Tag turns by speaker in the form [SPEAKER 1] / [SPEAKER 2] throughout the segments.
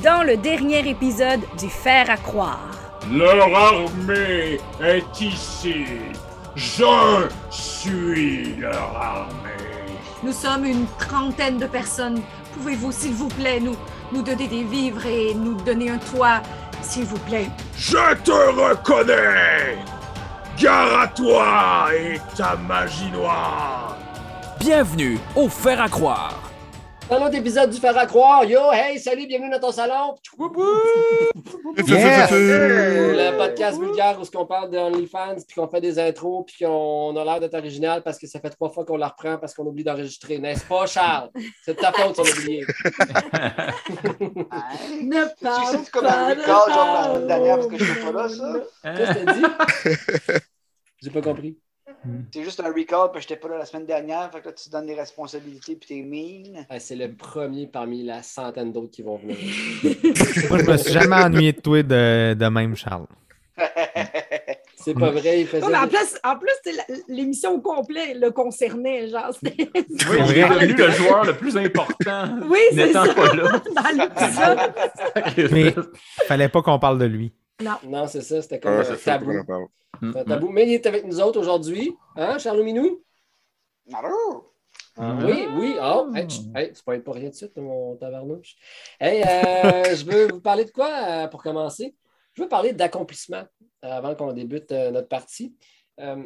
[SPEAKER 1] dans le dernier épisode du Fer à croire.
[SPEAKER 2] Leur armée est ici. Je suis leur armée.
[SPEAKER 3] Nous sommes une trentaine de personnes. Pouvez-vous, s'il vous plaît, nous, nous donner des vivres et nous donner un toit, s'il vous plaît?
[SPEAKER 2] Je te reconnais. Gare à toi et ta magie noire.
[SPEAKER 4] Bienvenue au Fer à croire.
[SPEAKER 5] L'autre épisode du Faire à croire, yo, hey, salut, bienvenue dans ton salon.
[SPEAKER 6] Yes!
[SPEAKER 5] Le podcast vulgaire où on parle de OnlyFans, puis qu'on fait des intros, puis qu'on a l'air d'être original parce que ça fait trois fois qu'on la reprend parce qu'on oublie d'enregistrer. N'est-ce pas, Charles? C'est de ta faute, on a oublié.
[SPEAKER 3] Ne
[SPEAKER 6] Tu sais,
[SPEAKER 3] parle
[SPEAKER 6] c'est comme un record, genre la dernière, parce que je suis pas là, ça.
[SPEAKER 5] Qu'est-ce que t'as dit? J'ai pas compris.
[SPEAKER 6] C'est juste un record, parce que j'étais pas là la semaine dernière, fait que là, tu te donnes des responsabilités, puis t'es mean.
[SPEAKER 5] Ah, C'est le premier parmi la centaine d'autres qui vont venir.
[SPEAKER 7] Moi, je me suis jamais ennuyé de toi de, de même, Charles.
[SPEAKER 5] C'est pas vrai, il faisait.
[SPEAKER 3] Non, mais en plus, en plus c'est la- l'émission au complet le concernait, genre.
[SPEAKER 8] Oui,
[SPEAKER 7] C'est
[SPEAKER 8] il est
[SPEAKER 7] vrai.
[SPEAKER 8] devenu le joueur le plus important.
[SPEAKER 3] Oui, c'est
[SPEAKER 8] N'étant
[SPEAKER 3] ça.
[SPEAKER 8] pas là.
[SPEAKER 3] Dans l'épisode.
[SPEAKER 7] Mais fallait pas qu'on parle de lui.
[SPEAKER 5] Non, c'est ça, c'était comme
[SPEAKER 9] Ouais,
[SPEAKER 5] un
[SPEAKER 9] c'est
[SPEAKER 5] tabou.
[SPEAKER 8] Mm,
[SPEAKER 5] tabou. Mais il est avec nous autres aujourd'hui. Hein, Charles Minou?
[SPEAKER 6] Allô?
[SPEAKER 5] Oui, oui. Oh, hey, hey, c'est pas pas rien de suite, mon tabarnouche. Hey, euh, je veux vous parler de quoi euh, pour commencer? Je veux parler d'accomplissement euh, avant qu'on débute euh, notre partie. Euh,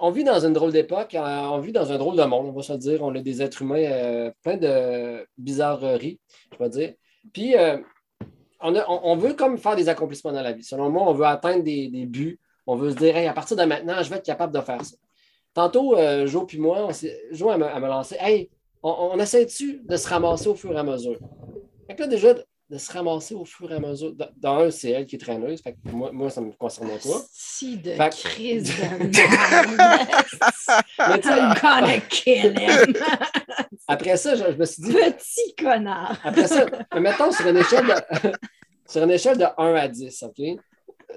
[SPEAKER 5] on vit dans une drôle d'époque, euh, on vit dans un drôle de monde, on va se le dire. On a des êtres humains euh, plein de bizarreries, je vais dire. Puis, euh, on, a- on- on veut comme faire des accomplissements dans la vie. Selon moi, on veut atteindre des, des buts. On veut se dire, Hey, à partir de maintenant, je vais être capable de faire ça. Tantôt, euh, Jo puis moi, on s'est- Jo, elle me, lançait, Hey, on, on essaie-tu de se ramasser au fur et à mesure? Fait que là, déjà, de, se ramasser au fur et à mesure. Dans- un, c'est elle qui est traîneuse. Fait que moi, moi ça ne me concernait pas.
[SPEAKER 3] Si de
[SPEAKER 5] Fait
[SPEAKER 3] crise de I'm gonna kill him.
[SPEAKER 5] après ça, je, je me suis dit,
[SPEAKER 3] Petit connard.
[SPEAKER 5] après ça, mettons sur une échelle de, sur une échelle de 1 à 10, OK?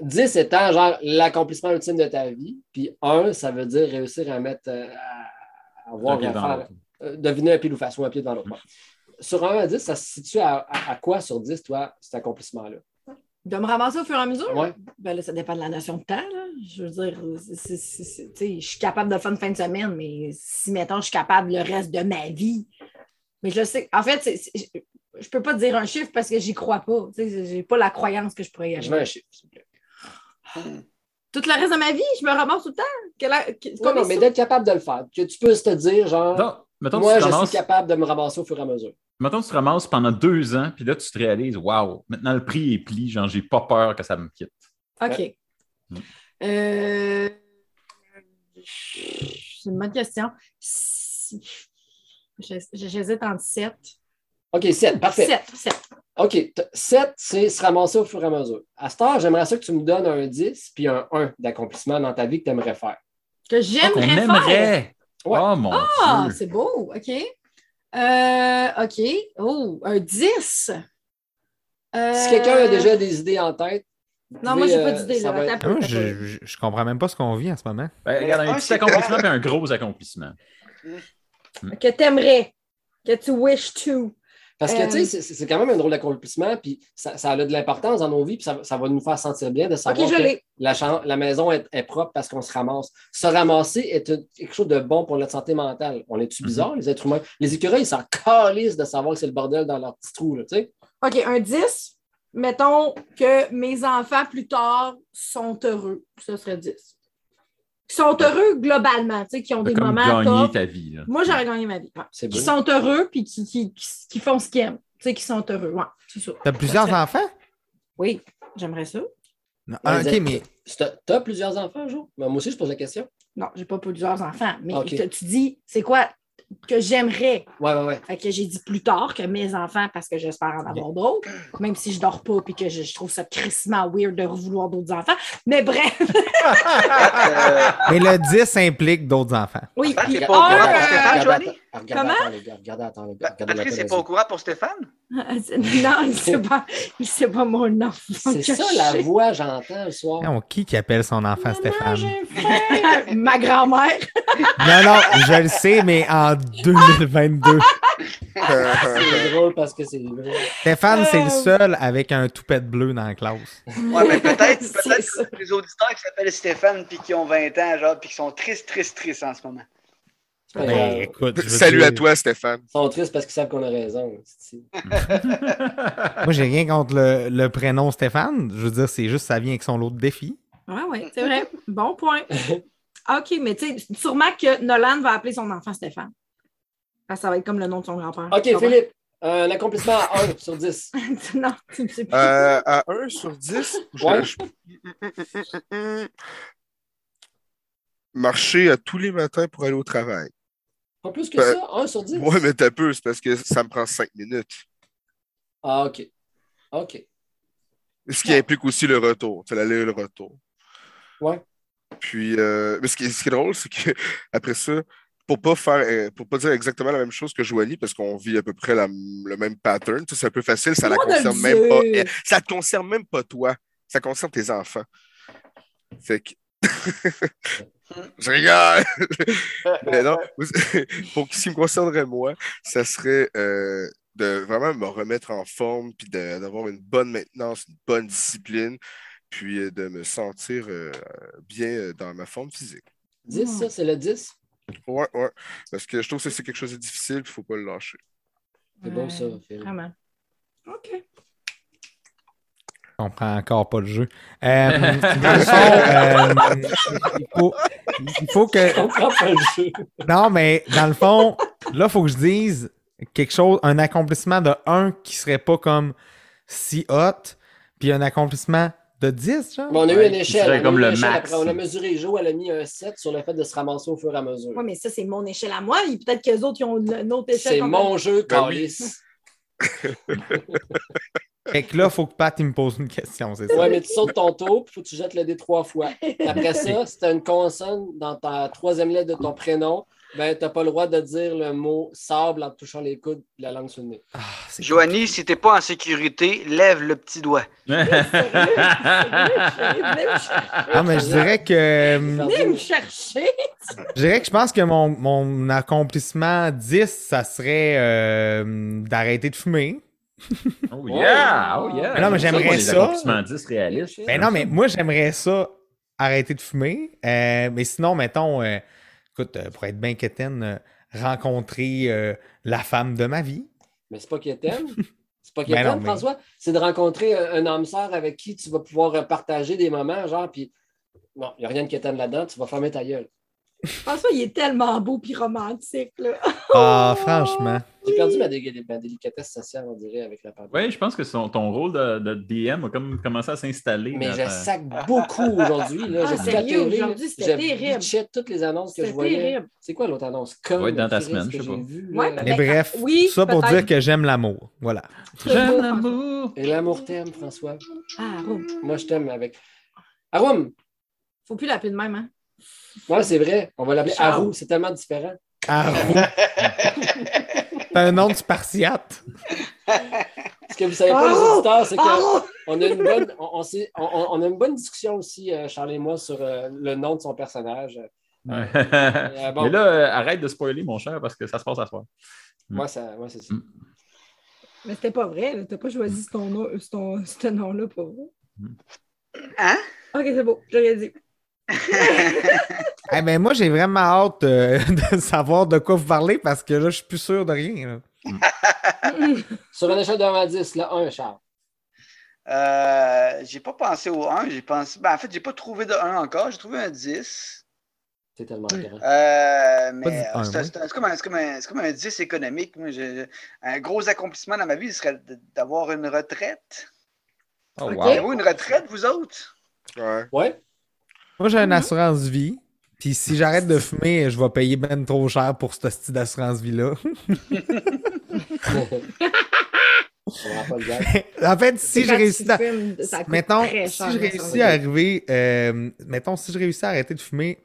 [SPEAKER 5] 10 étant genre l'accomplissement ultime de ta vie, puis 1, ça veut dire réussir à mettre, euh, à, à avoir
[SPEAKER 8] Un pied
[SPEAKER 5] faire,
[SPEAKER 8] l'autre.
[SPEAKER 5] euh, deviner un pile ou face ou un pied devant l'autre. Sur 1 à 10, ça se situe à, à- à quoi sur 10, toi, cet accomplissement-là?
[SPEAKER 3] De me ramasser au fur et à mesure?
[SPEAKER 5] Ouais.
[SPEAKER 3] Ben là, ça dépend de la notion de temps. Là. Je veux dire, c'est- c'est- c'est- c'est- tu sais, je suis capable de le faire une fin de semaine, mais si, mettons, je suis capable le reste de ma vie. Mais je sais, en fait, c'est- je ne peux pas te dire un chiffre parce que j'y crois pas. Tu sais, j'ai pas la croyance que je pourrais y
[SPEAKER 5] Je mets un
[SPEAKER 3] arriver.
[SPEAKER 5] chiffre,
[SPEAKER 3] Tout le reste de ma vie, je me ramasse tout le temps. Quelle heure- que-
[SPEAKER 5] Non, non, mais d'être capable de le faire. Que tu peux te dire, genre,
[SPEAKER 8] Donc, mettons,
[SPEAKER 5] moi, je
[SPEAKER 8] ramasses,
[SPEAKER 5] suis capable de me ramasser au fur et à mesure.
[SPEAKER 8] mettons, tu te ramasses pendant deux ans, puis là, tu te réalises, waouh, maintenant le prix est pli, genre, j'ai pas peur que ça me quitte.
[SPEAKER 3] OK.
[SPEAKER 8] Mm.
[SPEAKER 3] Euh, C'est une bonne question. Si- J'hés- J'hésite entre 7.
[SPEAKER 5] OK, 7, parfait.
[SPEAKER 3] 7, 7.
[SPEAKER 5] OK, 7, c'est se ramasser au fur et à mesure. À cette heure, j'aimerais ça que tu me donnes un 10 puis un 1 d'accomplissement dans ta vie que tu aimerais faire.
[SPEAKER 3] Que
[SPEAKER 8] Ah, qu'on
[SPEAKER 3] j'aimerais faire?
[SPEAKER 8] aimerait!
[SPEAKER 5] Ouais.
[SPEAKER 8] Oh mon
[SPEAKER 3] Ah,
[SPEAKER 8] Dieu!
[SPEAKER 3] c'est beau. OK. Euh, OK. Oh, un 10. Euh,
[SPEAKER 5] Si quelqu'un a déjà des idées en tête,
[SPEAKER 3] Non, moi, j'ai
[SPEAKER 5] euh,
[SPEAKER 3] pas d'idée. là.
[SPEAKER 5] va
[SPEAKER 7] Ah, Moi, je, je, je comprends même pas ce qu'on vit en ce moment.
[SPEAKER 8] Ben, regarde, un
[SPEAKER 6] un,
[SPEAKER 8] petit accomplissement puis un gros accomplissement.
[SPEAKER 3] Que t'aimerais. Que tu wish to.
[SPEAKER 5] Parce que,
[SPEAKER 3] Euh,
[SPEAKER 5] tu sais, c'est- c'est quand même un drôle d'accomplissement, puis ça, ça a de l'importance dans nos vies, puis ça, ça va nous faire sentir bien de savoir que la, chambre- la maison est, est propre parce qu'on se ramasse. Se ramasser est une- quelque chose de bon pour notre santé mentale. On est-tu
[SPEAKER 8] Mhm.
[SPEAKER 5] bizarre, les êtres humains? Les écureuils, ils s'en calissent de savoir que c'est le bordel dans leur petit trou, là, tu sais?
[SPEAKER 3] OK, un 10. Mettons que mes enfants plus tard sont heureux. Ça serait 10. Qui sont heureux globalement, tu sais, qui ont des
[SPEAKER 8] Comme
[SPEAKER 3] moments
[SPEAKER 8] gagner
[SPEAKER 3] top.
[SPEAKER 8] ta vie. là.
[SPEAKER 3] Moi, j'aurais gagné ma vie. ouais. Qui sont heureux puis qui, qui, qui, qui font ce qu'ils aiment. Tu sais, qui sont heureux. Ouais, c'est ça.
[SPEAKER 7] T'as plusieurs
[SPEAKER 3] Ça
[SPEAKER 7] enfants?
[SPEAKER 3] Oui, j'aimerais ça.
[SPEAKER 7] Non. Ah, ok, mais
[SPEAKER 5] T'as plusieurs enfants, Jo? Ben, moi aussi, je pose la question.
[SPEAKER 3] Non, j'ai pas plusieurs enfants. Mais tu dis, c'est quoi que j'aimerais?
[SPEAKER 5] Ouais, ouais, ouais.
[SPEAKER 3] Fait que j'ai dit plus tard que mes enfants, parce que j'espère en avoir d'autres, même si je dors pas et que je, je trouve ça crissement weird de vouloir d'autres enfants. Mais bref,
[SPEAKER 6] Euh,
[SPEAKER 7] Mais le 10 implique d'autres enfants.
[SPEAKER 3] oui. Puis
[SPEAKER 6] pas au
[SPEAKER 3] un,
[SPEAKER 6] courant pour
[SPEAKER 3] euh,
[SPEAKER 6] Stéphane,
[SPEAKER 5] regardez,
[SPEAKER 3] Comment?
[SPEAKER 5] attends, les gars, regardez, attends, les gars,
[SPEAKER 6] Pa-
[SPEAKER 5] regardez la
[SPEAKER 6] Patrice, pas au courant pour Stéphane?
[SPEAKER 3] non, il sait pas, il sait pas mon enfant.
[SPEAKER 5] C'est ça la voix, j'entends le soir.
[SPEAKER 7] Non, qui qui appelle son enfant Stéphane?
[SPEAKER 3] Ma grand-mère.
[SPEAKER 7] Non, non, je le sais, mais en 2022.
[SPEAKER 5] C'est drôle parce que c'est vrai.
[SPEAKER 7] Stéphane, c'est le
[SPEAKER 3] Euh.
[SPEAKER 7] seul avec un toupette bleu dans la classe.
[SPEAKER 6] Ouais, mais peut-être
[SPEAKER 3] C'est
[SPEAKER 6] peut que les auditeurs qui s'appellent Stéphane puis qui ont 20 ans, genre, puis qui sont tristes, tristes, tristes en ce moment.
[SPEAKER 7] Ben, écoute,
[SPEAKER 9] Salut
[SPEAKER 7] dire,
[SPEAKER 9] à toi, Stéphane.
[SPEAKER 5] Ils sont tristes parce qu'ils savent qu'on a raison.
[SPEAKER 7] Moi, j'ai rien contre le, le prénom Stéphane. Je veux dire, c'est juste ça vient avec son lot de défis.
[SPEAKER 3] Ouais, ouais, c'est vrai. Bon point. OK, mais tu sais, sûrement que Nolan va appeler son enfant Stéphane. Ça va être comme le nom de son grand-père.
[SPEAKER 5] OK? Philippe, un accomplissement à 1 sur 10.
[SPEAKER 3] non, tu ne sais plus.
[SPEAKER 9] Euh, à 1 sur 10, je-
[SPEAKER 5] Ouais.
[SPEAKER 9] je- marcher à tous les matins pour aller au travail.
[SPEAKER 5] Pas plus que
[SPEAKER 9] Ben,
[SPEAKER 5] ça, 1 sur 10?
[SPEAKER 9] Ouais, mais t'as peu, c'est parce que ça me prend 5 minutes.
[SPEAKER 5] Ah, OK. OK.
[SPEAKER 9] Ce qui implique aussi le retour, c'est l'aller et le retour.
[SPEAKER 5] Ouais.
[SPEAKER 9] Puis, euh, mais ce qui, est, ce qui est drôle, c'est que après ça, pour pas faire, euh, pour pas dire exactement la même chose que Joanie, parce qu'on vit à peu près la- le même pattern, c'est un peu facile, ça
[SPEAKER 3] le
[SPEAKER 9] concerne même pas. elle. Ça te concerne même pas toi, ça concerne tes enfants. Fait que. Je rigole! Mais non, pour ce qui me concernerait moi, ça serait euh, de vraiment me remettre en forme, puis d'avoir une bonne maintenance, une bonne discipline, puis euh, de me sentir euh, bien dans ma forme physique.
[SPEAKER 5] 10, ça, c'est le 10?
[SPEAKER 9] Ouais, ouais. Parce que je trouve que c'est quelque chose de difficile, il ne faut pas le lâcher.
[SPEAKER 5] C'est bon, ça, Philippe.
[SPEAKER 3] Vraiment. OK.
[SPEAKER 7] Je comprends encore pas le jeu. Euh, dans le fond, euh, il, faut, il faut que.
[SPEAKER 5] Je comprends pas le jeu.
[SPEAKER 7] Non, mais dans le fond, là, il faut que je dise quelque chose, un accomplissement de 1 qui serait pas comme si hot, puis un accomplissement de 10, genre?
[SPEAKER 5] Mais on a eu une échelle. on a
[SPEAKER 8] comme
[SPEAKER 5] eu une
[SPEAKER 8] le
[SPEAKER 5] échelle
[SPEAKER 8] max.
[SPEAKER 5] après. On a mesuré Jo, elle a mis un 7 sur le fait de se ramasser au fur et à mesure.
[SPEAKER 3] Oui, mais ça, c'est mon échelle à moi. Et peut-être qu'eux autres, ils ont une autre échelle.
[SPEAKER 5] C'est mon jeu,
[SPEAKER 9] Ben oui.
[SPEAKER 5] Calis.
[SPEAKER 7] Fait que là, il faut que Pat il me pose une question, c'est ça?
[SPEAKER 5] Ouais, mais tu sautes ton tour, puis faut que tu jettes le dé trois fois. Après ça, si tu as une consonne dans ta troisième lettre de ton prénom, ben, tu n'as pas le droit de dire le mot sable en te touchant les coudes et la langue sur le nez.
[SPEAKER 7] Ah,
[SPEAKER 6] Joanie, si t'es pas en sécurité, lève le petit doigt.
[SPEAKER 7] Ah, mais je dirais que. euh,
[SPEAKER 3] Venez me chercher.
[SPEAKER 7] Je dirais que je pense que mon, mon accomplissement 10, ça serait euh, d'arrêter de fumer.
[SPEAKER 8] Oh yeah! Oh yeah!
[SPEAKER 7] Mais non, mais
[SPEAKER 8] J'aime
[SPEAKER 7] j'aimerais ça.
[SPEAKER 8] accomplissements 10 réalistes.
[SPEAKER 7] Ben non, mais moi, j'aimerais ça arrêter de fumer. Euh, mais sinon, mettons, euh, écoute, euh, pour être bien quétaine, euh, rencontrer euh, la femme de ma vie.
[SPEAKER 5] Mais c'est pas qu'elle t'aime. C'est pas
[SPEAKER 7] Ben non, mais-
[SPEAKER 5] François. C'est de rencontrer un, homme sœur avec qui tu vas pouvoir partager des moments, genre, puis bon, il n'y a rien de quétaine là-dedans, tu vas fermer ta gueule.
[SPEAKER 3] François, il est tellement beau puis romantique. Là.
[SPEAKER 7] Ah, franchement.
[SPEAKER 5] J'ai perdu ma, dé- ma délicatesse sociale, on dirait, avec la pandémie.
[SPEAKER 8] Oui, je pense que son- ton rôle de, de DM a comme commencé à s'installer.
[SPEAKER 5] Mais je
[SPEAKER 8] ta-
[SPEAKER 5] sac beaucoup aujourd'hui. là.
[SPEAKER 3] Ah, sérieux, aujourd'hui, c'était
[SPEAKER 5] je
[SPEAKER 3] terrible.
[SPEAKER 5] bitchais toutes les annonces que je
[SPEAKER 3] C'était
[SPEAKER 5] voyais.
[SPEAKER 3] terrible.
[SPEAKER 5] C'est quoi l'autre annonce? Comme
[SPEAKER 8] Ouais, dans ta semaine, je sais pas.
[SPEAKER 5] vu,
[SPEAKER 3] Ouais,
[SPEAKER 5] là.
[SPEAKER 7] Mais
[SPEAKER 3] Ben,
[SPEAKER 7] bref,
[SPEAKER 3] oui,
[SPEAKER 7] ça pour dire que j'aime l'amour. Voilà.
[SPEAKER 8] J'aime l'amour.
[SPEAKER 5] Et l'amour t'aime, François.
[SPEAKER 3] Ah, Arum.
[SPEAKER 5] Moi, je t'aime avec. Arum!
[SPEAKER 3] Faut plus l'appeler de même, hein?
[SPEAKER 5] Ouais, c'est vrai. On va l'appeler. Arou. C'est tellement différent.
[SPEAKER 7] Ah, C'est un nom de spartiate.
[SPEAKER 5] Ce que vous savez pas, les auditeurs, c'est qu'on a une bonne, on, on a une bonne discussion aussi, euh, Charles et moi, sur euh, le nom de son personnage.
[SPEAKER 8] Ouais.
[SPEAKER 5] Euh, bon.
[SPEAKER 8] Mais là, euh, arrête de spoiler, mon cher, parce que ça se passe à soir.
[SPEAKER 5] Moi, ça, moi, c'est ça.
[SPEAKER 8] Mm.
[SPEAKER 3] Mais c'était pas vrai. T'as pas choisi ce, ton ton- ce nom-là pour vous.
[SPEAKER 6] Hein?
[SPEAKER 3] OK, c'est beau. J'ai rien dit.
[SPEAKER 7] Eh ben, moi, j'ai vraiment hâte euh, de savoir de quoi vous parlez parce que là, je suis plus sûr de rien. là.
[SPEAKER 5] Sur une échelle de 1 à 10, là, 1, Charles.
[SPEAKER 6] Euh, j'ai pas pensé au 1, j'ai pensé. Ben, en fait, j'ai pas trouvé de 1 encore, j'ai trouvé un 10.
[SPEAKER 5] C'est tellement grand.
[SPEAKER 6] Euh, mais euh,
[SPEAKER 7] un,
[SPEAKER 6] c'est
[SPEAKER 7] oui.
[SPEAKER 6] c'est- c'est comme, un- c'est comme un- c'est comme un 10 économique. Moi, un gros accomplissement dans ma vie serait d'avoir une retraite.
[SPEAKER 7] Oh,
[SPEAKER 3] Ok.
[SPEAKER 7] wow.
[SPEAKER 6] Avez-vous une retraite, vous autres?
[SPEAKER 9] Ouais.
[SPEAKER 5] Ouais?
[SPEAKER 7] Moi, j'ai une assurance vie. Puis si j'arrête de fumer, je vais payer ben trop cher pour ce style d'assurance vie-là. En fait, si je réussis à... Mettons, si je réussis à arriver... euh, mettons, si je réussis à arrêter de fumer,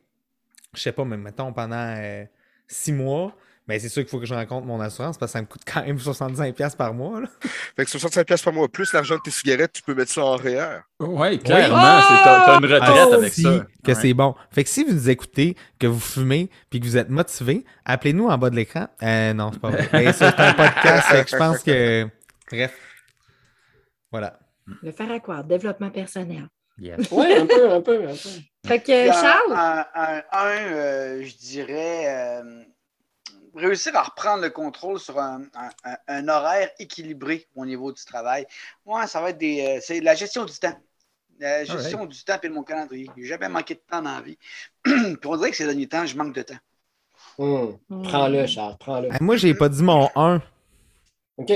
[SPEAKER 7] je sais pas, mais mettons pendant euh, six mois, Ben, c'est sûr qu'il faut que je rencontre mon assurance parce que ça me coûte quand même 65$ par mois. là.
[SPEAKER 9] Fait que 65$ par mois, plus l'argent de tes cigarettes, tu peux mettre ça en REER.
[SPEAKER 8] Oui, clairement, c'est t'as t'as une retraite
[SPEAKER 7] Ah,
[SPEAKER 8] avec
[SPEAKER 7] si,
[SPEAKER 8] ça.
[SPEAKER 7] Que
[SPEAKER 8] Ouais.
[SPEAKER 7] c'est bon. Fait que si vous nous écoutez, que vous fumez, puis que vous êtes motivé, appelez-nous en bas de l'écran. Euh, non, c'est pas vrai. Mais ça, c'est un podcast, fait que je pense que. Bref. Voilà.
[SPEAKER 3] Le faire à quoi? Développement personnel.
[SPEAKER 5] Oui, un peu, un peu, un peu.
[SPEAKER 3] Fait que, Charles,
[SPEAKER 6] Un, un, un, euh, je dirais, euh, réussir à reprendre le contrôle sur un, un- un- un horaire équilibré au niveau du travail. Moi, ça va être des, euh, c'est la gestion du temps. La gestion du temps et de mon calendrier. J'ai jamais manqué de temps dans la vie. puis on dirait que ces derniers temps, je manque de temps.
[SPEAKER 5] Hum,
[SPEAKER 3] Hmm.
[SPEAKER 5] Prends-le, Charles, prends-le.
[SPEAKER 7] Euh, Moi, j'ai pas dit mon 1.
[SPEAKER 5] OK.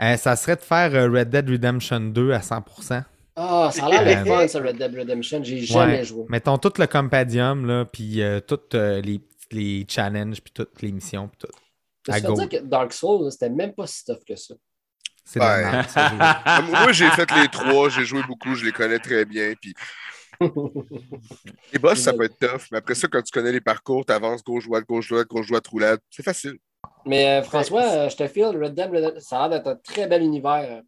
[SPEAKER 7] Euh, ça serait de faire euh, Red Dead Redemption 2 à 100%.
[SPEAKER 5] Ah, ça a l'air
[SPEAKER 7] Euh,
[SPEAKER 5] fun, ça, Red Dead Redemption. J'ai jamais
[SPEAKER 7] Ouais.
[SPEAKER 5] joué.
[SPEAKER 7] Mettons tout le compendium, là, puis euh, toutes euh, les, les challenges, puis toutes les missions, puis tout.
[SPEAKER 5] Je
[SPEAKER 7] À
[SPEAKER 5] veux dire que Dark Souls, c'était même pas si tough que ça.
[SPEAKER 7] C'est.
[SPEAKER 9] Ah, Moi, j'ai fait les trois, j'ai joué beaucoup, je les connais très bien. Puis les boss, ça peut être tough, mais après ça, quand tu connais les parcours, tu avances gauche, droite, gauche, droite, gauche, droite, roulade. C'est facile.
[SPEAKER 5] Mais euh, François, euh, je te file, Red Dead Redemption, ça a l'air d'être un très bel univers.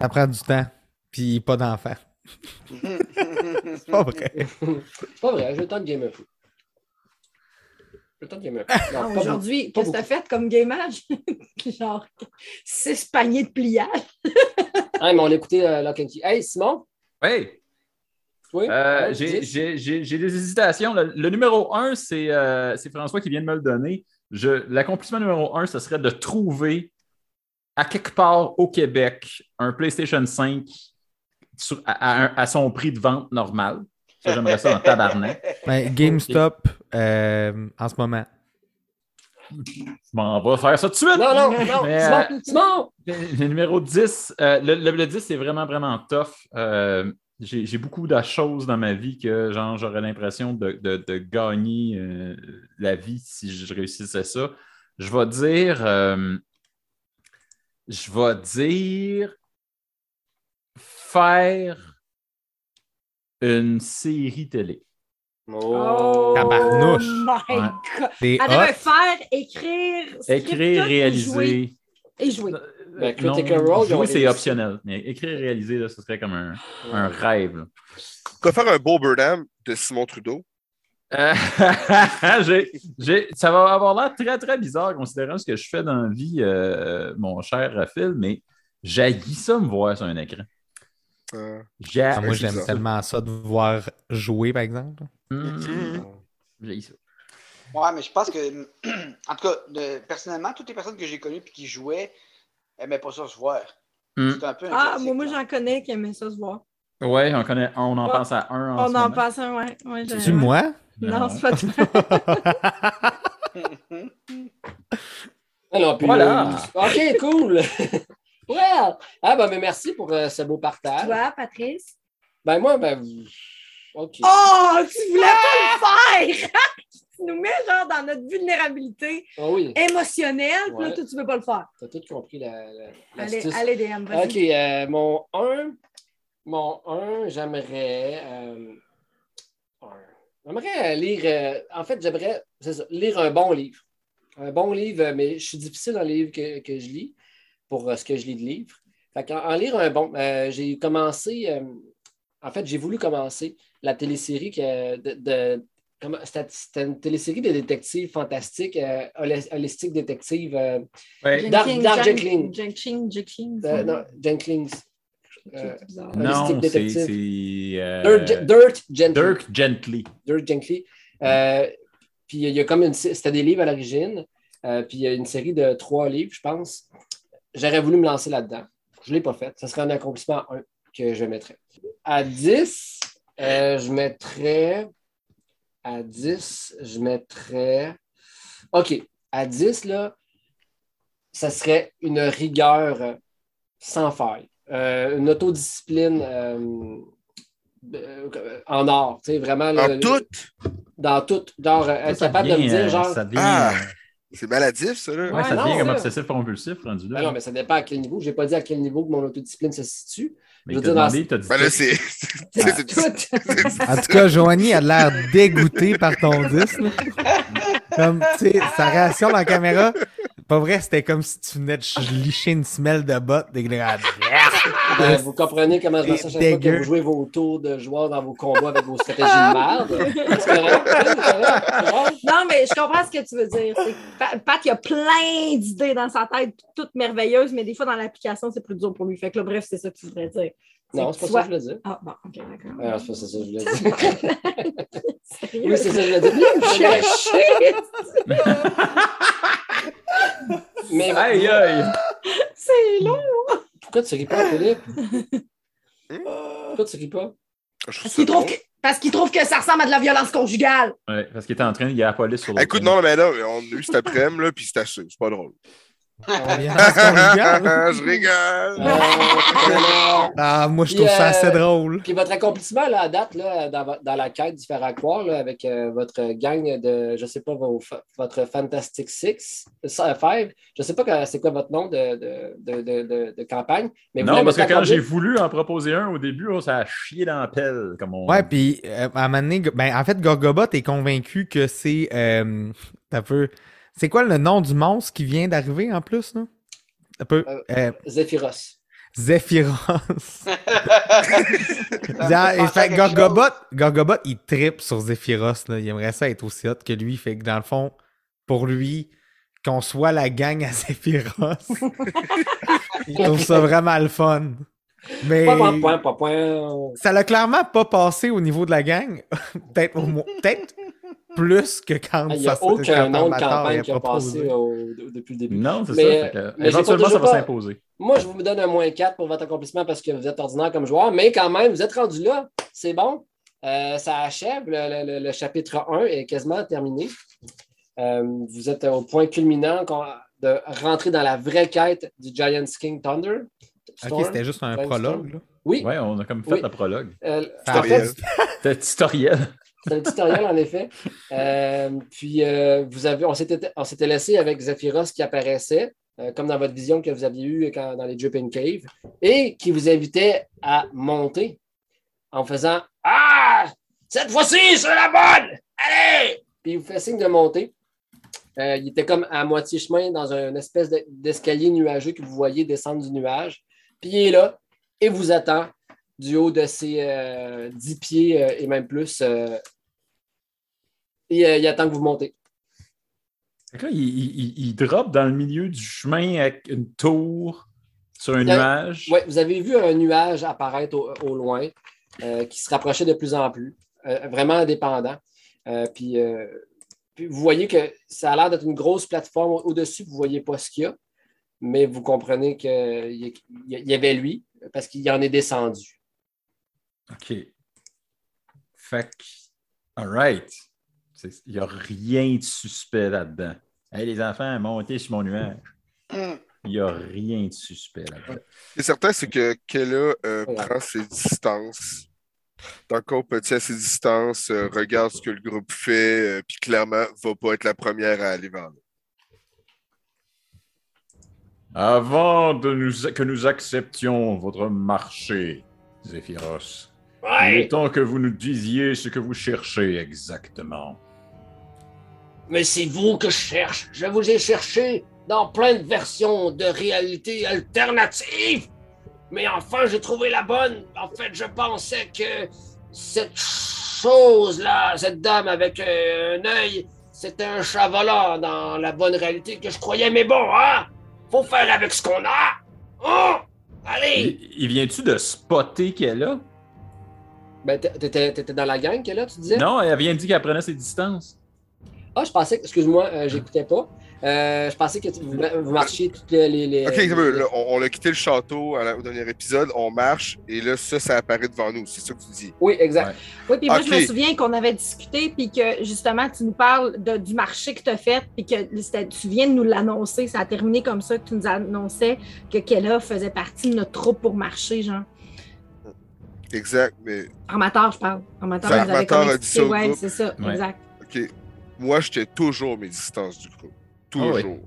[SPEAKER 7] Ça prend du temps, puis pas d'enfant. C'est pas vrai.
[SPEAKER 5] C'est pas vrai, j'ai le temps de game un peu. J'ai le temps de game un peu.
[SPEAKER 3] Ah, aujourd'hui, qu'est-ce que t'as fait comme gamage? Genre, six paniers de pliage.
[SPEAKER 5] Ah, mais on a écouté euh, Lock and Key. Hey, Simon?
[SPEAKER 8] Oui.
[SPEAKER 5] Oui?
[SPEAKER 8] Euh, j'ai- des hésitations. Le, le numéro un, c'est euh, c'est François qui vient de me le donner. Je- L'accomplissement numéro un, ce serait de trouver à quelque part au Québec un PlayStation 5 sur- à, à un- à son prix de vente normal. Ça, j'aimerais ça en tabarnak.
[SPEAKER 7] Ben, GameStop, euh, en ce moment.
[SPEAKER 8] Bon, on va faire ça tout de suite.
[SPEAKER 5] Non, non, non,
[SPEAKER 8] Mais,
[SPEAKER 5] Simon,
[SPEAKER 8] euh,
[SPEAKER 5] Simon!
[SPEAKER 8] Le, le numéro 10, euh, le, le- le 10, c'est vraiment, vraiment tough. Euh, J'ai beaucoup de choses dans ma vie que genre j'aurais l'impression de, de- de gagner euh, la vie si je réussissais ça. Je vais dire. euh, je vais dire faire une série télé.
[SPEAKER 5] Oh!
[SPEAKER 7] Tabarnouche.
[SPEAKER 3] my
[SPEAKER 8] Ouais.
[SPEAKER 3] God!
[SPEAKER 7] C'est
[SPEAKER 3] Elle devait faire, écrire, script,
[SPEAKER 8] Écrire, réaliser.
[SPEAKER 3] jouer Et jouer.
[SPEAKER 5] Ben,
[SPEAKER 8] Non,
[SPEAKER 5] Critical Role, ils ont
[SPEAKER 8] jouer, c'est optionnel. Mais écrire, réaliser, là, ce serait comme un, un rêve. là.
[SPEAKER 9] Quoi faire un beau Burnham de Simon Trudeau?
[SPEAKER 8] Euh, ça va avoir l'air très, très bizarre considérant ce que je fais dans la vie, euh, mon cher Phil, mais j'haïs ça me voir sur un écran.
[SPEAKER 9] Euh,
[SPEAKER 7] Ah, moi, j'aime tellement ça de voir jouer, par exemple.
[SPEAKER 8] Hmm, j'haïs ça.
[SPEAKER 6] Ouais, mais je pense que, en tout cas, de- personnellement, toutes les personnes que j'ai connues et qui jouaient n'aimaient pas ça se voir. C'est un peu un
[SPEAKER 3] Ah, moi, moi j'en connais qui aimaient ça se voir.
[SPEAKER 8] Ouais, on, connaît, on en
[SPEAKER 3] Ouais.
[SPEAKER 8] pense à un en
[SPEAKER 3] On
[SPEAKER 8] ce
[SPEAKER 3] en
[SPEAKER 8] moment.
[SPEAKER 3] passe un, ouais. ouais
[SPEAKER 7] C'est-tu
[SPEAKER 3] ouais.
[SPEAKER 7] moi?
[SPEAKER 3] Non, c'est pas toi.
[SPEAKER 5] Non, puis
[SPEAKER 8] Voilà.
[SPEAKER 5] le- OK, cool. well. Ah, ben, mais merci pour euh, ce beau partage.
[SPEAKER 3] Toi, Patrice?
[SPEAKER 5] Ben, moi, ben, OK.
[SPEAKER 3] Oh, tu voulais pas le faire! tu nous mets genre dans notre vulnérabilité
[SPEAKER 5] Ah oui,
[SPEAKER 3] émotionnelle, puis là, toi, tu veux pas le faire.
[SPEAKER 5] t'as tout compris la, la,
[SPEAKER 3] Allez, allez, DM, vas-y.
[SPEAKER 5] OK, euh, mon 1, mon 1, j'aimerais. euh, un. J'aimerais lire. euh, en fait, j'aimerais c'est ça, lire un bon livre. Un bon livre, mais je suis difficile dans les livres que, que je lis pour euh, ce que je lis de livres. Fait qu'en- en, lire un bon. euh, j'ai commencé. euh, en fait, j'ai voulu commencer la télésérie que, de. de- c'était, une télésérie de détectives fantastiques, euh, holi- holistique détective. euh,
[SPEAKER 8] Ouais.
[SPEAKER 5] Dark-
[SPEAKER 3] Jenkins,
[SPEAKER 5] Dark.
[SPEAKER 3] Jenkins, Jenkins.
[SPEAKER 5] euh, non, Jenkins. Euh.
[SPEAKER 8] Non, c'est euh,
[SPEAKER 5] Dirt, Dirt Gently.
[SPEAKER 8] Dirk Gently.
[SPEAKER 5] Dirt Gently. Euh, puis il y a comme une. C'était des livres à l'origine. euh, puis il y a une série de trois livres, je pense. J'aurais voulu me lancer là-dedans. Je ne l'ai pas fait. Ce serait un accomplissement 1 que je mettrais. À 10, euh, je mettrais. À 10, je mettrais. OK. À 10, là, ça serait une rigueur sans faille. Euh, une autodiscipline euh, en or. Tu sais, vraiment.
[SPEAKER 9] En
[SPEAKER 5] le-
[SPEAKER 9] tout?
[SPEAKER 5] Dans tout. Genre, être
[SPEAKER 8] Ça
[SPEAKER 5] capable de me dire,
[SPEAKER 8] euh,
[SPEAKER 5] genre.
[SPEAKER 8] ça devient,
[SPEAKER 9] Ah! C'est maladif, ça, là.
[SPEAKER 8] ouais, ça
[SPEAKER 5] non,
[SPEAKER 8] devient comme
[SPEAKER 5] ça.
[SPEAKER 8] obsessif compulsif rendu là.
[SPEAKER 5] Ben non, mais ça dépend à quel niveau. Je n'ai pas dit à quel niveau que mon autodiscipline se situe.
[SPEAKER 8] mais
[SPEAKER 5] je veux dire,
[SPEAKER 8] demandé, dit
[SPEAKER 9] Ben là, c'est.
[SPEAKER 7] En tout cas, Joanie a l'air dégoûtée par ton 10. là. Comme, tu sais, sa réaction dans la caméra, pas vrai, c'était comme si tu venais de ch- licher une semelle de botte dégueulasse.
[SPEAKER 5] Ben, vous comprenez comment je me sens chaque fois que
[SPEAKER 7] dégueu.
[SPEAKER 5] vous jouez vos tours de joueurs dans vos combats avec vos stratégies de merde. Correct? C'est bon?
[SPEAKER 3] Non, mais je comprends ce que tu veux dire. Pat, il a plein d'idées dans sa tête, toutes merveilleuses, mais des fois, dans l'application, c'est plus dur pour lui. Fait que là, bref, c'est ça que tu voudrais dire.
[SPEAKER 5] Non, c'est pas ça que je voulais dire.
[SPEAKER 3] Ah, bon, OK, d'accord.
[SPEAKER 5] Ah, c'est pas ça que je voulais dire. Oui, c'est ça que je voulais dire. Mais
[SPEAKER 8] Aïe, aïe!
[SPEAKER 3] C'est long.
[SPEAKER 5] pourquoi tu ris pas, Philippe? Pourquoi tu ris pas?
[SPEAKER 3] Parce qu'il trouve, que... Parce qu'il trouve que ça ressemble à de la violence conjugale.
[SPEAKER 8] Ouais, parce qu'il était en train, il y a la police sur le.
[SPEAKER 9] Écoute, non, mais là, on a eu cet après-midi, là, puis c'est assez. C'est pas drôle. Je rigole.
[SPEAKER 5] Euh,
[SPEAKER 7] Ah, moi, je
[SPEAKER 5] Puis,
[SPEAKER 7] trouve ça
[SPEAKER 5] euh,
[SPEAKER 7] assez drôle.
[SPEAKER 5] Puis votre accomplissement là, à date là, dans, la quête du faire à croire là, avec euh, votre gang de, je sais pas, vos votre Fantastic Six, euh, Five, je sais pas c'est quoi votre nom de, de, de, de, de- de campagne. Mais
[SPEAKER 8] Non, parce que quand j'ai voulu en proposer un au début, oh, ça a chié dans la pelle, comme on
[SPEAKER 7] Ouais, puis euh, à un moment donné, ben, en fait, Gorgobot est convaincu que c'est. Euh, t'as peu. C'est quoi le nom du monstre qui vient d'arriver en plus, là? Un peu.
[SPEAKER 5] Euh,
[SPEAKER 7] Euh,
[SPEAKER 5] Zephyros.
[SPEAKER 7] Zephyros. Et fait, Gorgobot, Gorgobot, il tripe sur Zephyros. Là. Il aimerait ça être aussi hot que lui. Fait que dans le fond, pour lui, qu'on soit la gang à Zephyros, il trouve ça vraiment le fun. Mais ça l'a clairement pas passé au niveau de la gang. peut-être au moins- peut-être plus que quand
[SPEAKER 5] Ah, Il n'y a
[SPEAKER 7] ça
[SPEAKER 5] aucun
[SPEAKER 7] quand
[SPEAKER 5] nom de campagne qui a passé au- depuis le début.
[SPEAKER 8] Non, c'est
[SPEAKER 5] Mais,
[SPEAKER 8] ça. que,
[SPEAKER 5] mais
[SPEAKER 8] éventuellement, ça va
[SPEAKER 5] pas-
[SPEAKER 8] s'imposer.
[SPEAKER 5] Moi, je vous donne un moins 4 pour votre accomplissement parce que vous êtes ordinaire comme joueur, mais quand même, vous êtes rendu là. C'est bon. Euh, ça achève. Le, le- le- le chapitre 1 est quasiment terminé. Euh, vous êtes au point culminant de rentrer dans la vraie quête du Giant King Thunder. Storm.
[SPEAKER 7] Ok, c'était juste un
[SPEAKER 5] Giant
[SPEAKER 7] prologue. Là.
[SPEAKER 5] Oui.
[SPEAKER 8] Ouais, on a comme fait
[SPEAKER 5] Oui.
[SPEAKER 8] le prologue.
[SPEAKER 5] Euh,
[SPEAKER 8] tutoriel.
[SPEAKER 5] C'est un tutoriel, en effet. Euh, puis, euh, vous avez, on s'était laissé avec Zephyros qui apparaissait, euh, comme dans votre vision que vous aviez eue quand- dans les Dripping Cave, et qui vous invitait à monter en faisant Ah, cette fois-ci, c'est la bonne! Allez! Puis il vous fait signe de monter. Il était comme à moitié chemin dans une espèce de- d'escalier nuageux que vous voyez descendre du nuage. Puis il est là et vous attend du haut de ses euh, 10 pieds et même plus. Et euh, il attend que vous montez.
[SPEAKER 8] Là, il, il, il- drop dans le milieu du chemin avec une tour sur un nuage.
[SPEAKER 5] Ouais, vous avez vu un nuage apparaître au, au loin euh, qui se rapprochait de plus en plus, euh, vraiment indépendant. Euh, puis, puis vous voyez que ça a l'air d'être une grosse plateforme au- au-dessus, vous ne voyez pas ce qu'il y a, mais vous comprenez qu'il y, y avait lui parce qu'il en est descendu.
[SPEAKER 8] OK. Fait que, all right. C'est- Il n'y a rien de suspect là-dedans. Hey, les enfants, montez sur mon nuage.
[SPEAKER 6] Hum.
[SPEAKER 8] Il n'y a rien de suspect là-dedans.
[SPEAKER 9] Ce qui est certain, c'est que Kella euh,
[SPEAKER 5] Ouais.
[SPEAKER 9] prend ses distances. Tant qu'on petit à ses distances, euh, regarde ce que le groupe fait, euh, puis clairement, va pas être la première à aller vers là.
[SPEAKER 8] Avant de nous, que nous acceptions votre marché, Zéphyros, il est temps que vous nous disiez ce que vous cherchez exactement.
[SPEAKER 5] Mais c'est vous que je cherche. Je vous ai cherché dans plein de versions de réalité alternative. Mais enfin, j'ai trouvé la bonne. En fait, je pensais que cette chose-là, cette dame avec euh, un œil, c'était un chat volant dans la bonne réalité que je croyais. Mais bon, hein? Faut faire avec ce qu'on a. Oh! Allez!
[SPEAKER 8] Il, il vient-tu de spotter qu'elle a?
[SPEAKER 5] Ben, t'étais dans la gang qu'elle là, tu disais?
[SPEAKER 8] Non, elle vient de dire qu'elle prenait ses distances.
[SPEAKER 5] Ah, je pensais que, excuse-moi, euh, j'écoutais pas. Euh, je pensais que tu- vous, vous marchiez toutes les.
[SPEAKER 9] Ok,
[SPEAKER 5] les-
[SPEAKER 9] on, on a quitté le château à la- au dernier épisode, on marche, et là, ça, ça apparaît devant nous. C'est ça que tu dis.
[SPEAKER 5] Oui, exact.
[SPEAKER 3] Oui, puis moi, je me souviens qu'on avait discuté, puis que justement, tu nous parles de- du marché que tu as fait, puis que tu viens de nous l'annoncer. Ça a terminé comme ça, que tu nous annonçais que Kella faisait partie de notre troupe pour marcher, genre.
[SPEAKER 9] Exact, mais
[SPEAKER 3] Armateur, je parle. Armateur, avait
[SPEAKER 9] Armateur a dit ça groupe.
[SPEAKER 3] c'est ça,
[SPEAKER 8] Ouais.
[SPEAKER 3] exact.
[SPEAKER 9] ok. Moi, j'étais toujours mes distances du groupe.
[SPEAKER 8] Ah.
[SPEAKER 9] Toujours.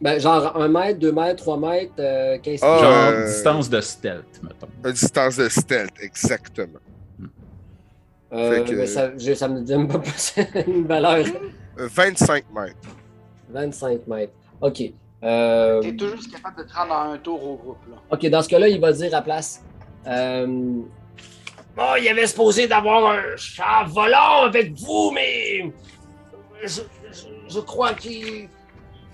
[SPEAKER 5] Ben, genre 1 mètre, 2 mètres, 3 mètres, euh, 15
[SPEAKER 9] Ah.
[SPEAKER 8] Genre
[SPEAKER 9] euh,
[SPEAKER 8] distance de stealth, mettons.
[SPEAKER 9] Une distance de stealth, exactement.
[SPEAKER 5] Euh,
[SPEAKER 9] fait que-
[SPEAKER 5] mais ça, je- ça me donne pas plus une valeur
[SPEAKER 9] Euh, 25 mètres.
[SPEAKER 5] 25 mètres. OK. Euh,
[SPEAKER 6] T'es toujours juste capable de te rendre en un tour au groupe. Là.
[SPEAKER 5] OK, dans ce cas-là, il va dire à place. Euh, bon, il avait supposé d'avoir un chat volant avec vous, mais je, je- je crois qu'il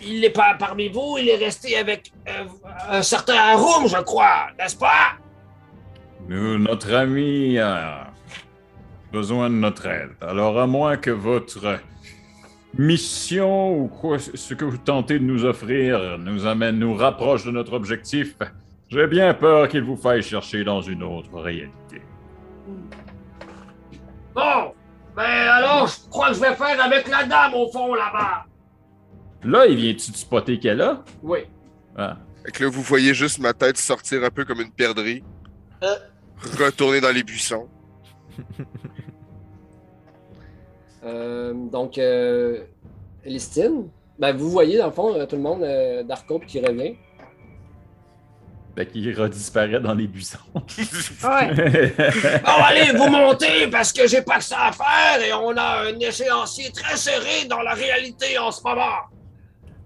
[SPEAKER 5] il n'est pas parmi vous. Il est resté avec euh, un certain Arum, je crois, n'est-ce pas?
[SPEAKER 8] Nous, notre ami a besoin de notre aide. Alors, à moins que votre mission ou quoi, ce que vous tentez de nous offrir nous amène, nous rapproche de notre objectif, j'ai bien peur qu'il vous faille chercher dans une autre réalité.
[SPEAKER 5] Bon, ben alors, je crois que je vais faire avec la dame au fond là-bas.
[SPEAKER 8] Là, il vient-tu de spotter qu'elle a?
[SPEAKER 5] Oui.
[SPEAKER 8] Ah.
[SPEAKER 9] Fait que là, vous voyez juste ma tête sortir un peu comme une perdrix.
[SPEAKER 6] Euh.
[SPEAKER 9] Retourner dans les buissons.
[SPEAKER 5] Euh, donc, euh, Elistine, ben, vous voyez dans le fond euh, tout le monde euh, d'Arcope qui revient.
[SPEAKER 8] Fait qu'il redisparaît dans les buissons.
[SPEAKER 3] Ouais.
[SPEAKER 5] Bon, allez, vous montez parce que j'ai pas que ça à faire et on a un échéancier très serré dans la réalité en ce moment.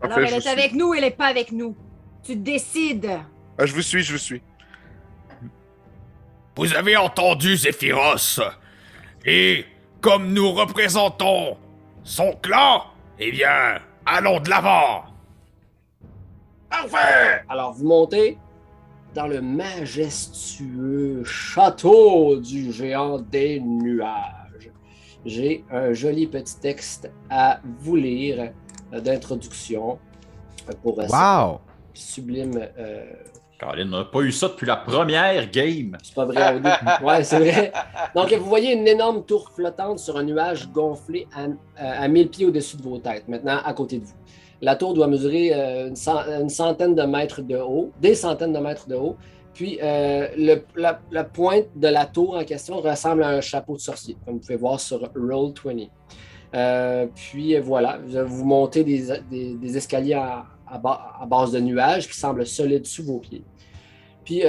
[SPEAKER 9] En
[SPEAKER 1] Alors, elle est
[SPEAKER 9] suis-
[SPEAKER 1] avec nous, elle est pas avec nous. Tu décides.
[SPEAKER 9] Ah, je vous suis, je vous suis.
[SPEAKER 2] Vous avez entendu Zéphyros Et comme nous représentons son clan, eh bien, allons de l'avant
[SPEAKER 5] Parfait! Alors, vous montez dans le majestueux château du géant des nuages. J'ai un joli petit texte à vous lire euh, d'introduction euh, pour euh,
[SPEAKER 7] Wow!
[SPEAKER 5] sublime. euh,
[SPEAKER 8] Colin, on n'a pas eu ça depuis la première game.
[SPEAKER 5] c'est pas vrai. Ouais, c'est vrai. Donc, vous voyez une énorme tour flottante sur un nuage gonflé à, à 1000 pieds au-dessus de vos têtes, maintenant à côté de vous. La tour doit mesurer euh, une, cent- une centaine de mètres de haut, des centaines de mètres de haut. Puis, euh, le- la, pointe de la tour en question ressemble à un chapeau de sorcier, comme vous pouvez voir sur Roll20. Euh, puis, voilà, vous, montez des, escaliers à, à ba- à base de nuages qui semblent solides sous vos pieds. Puis,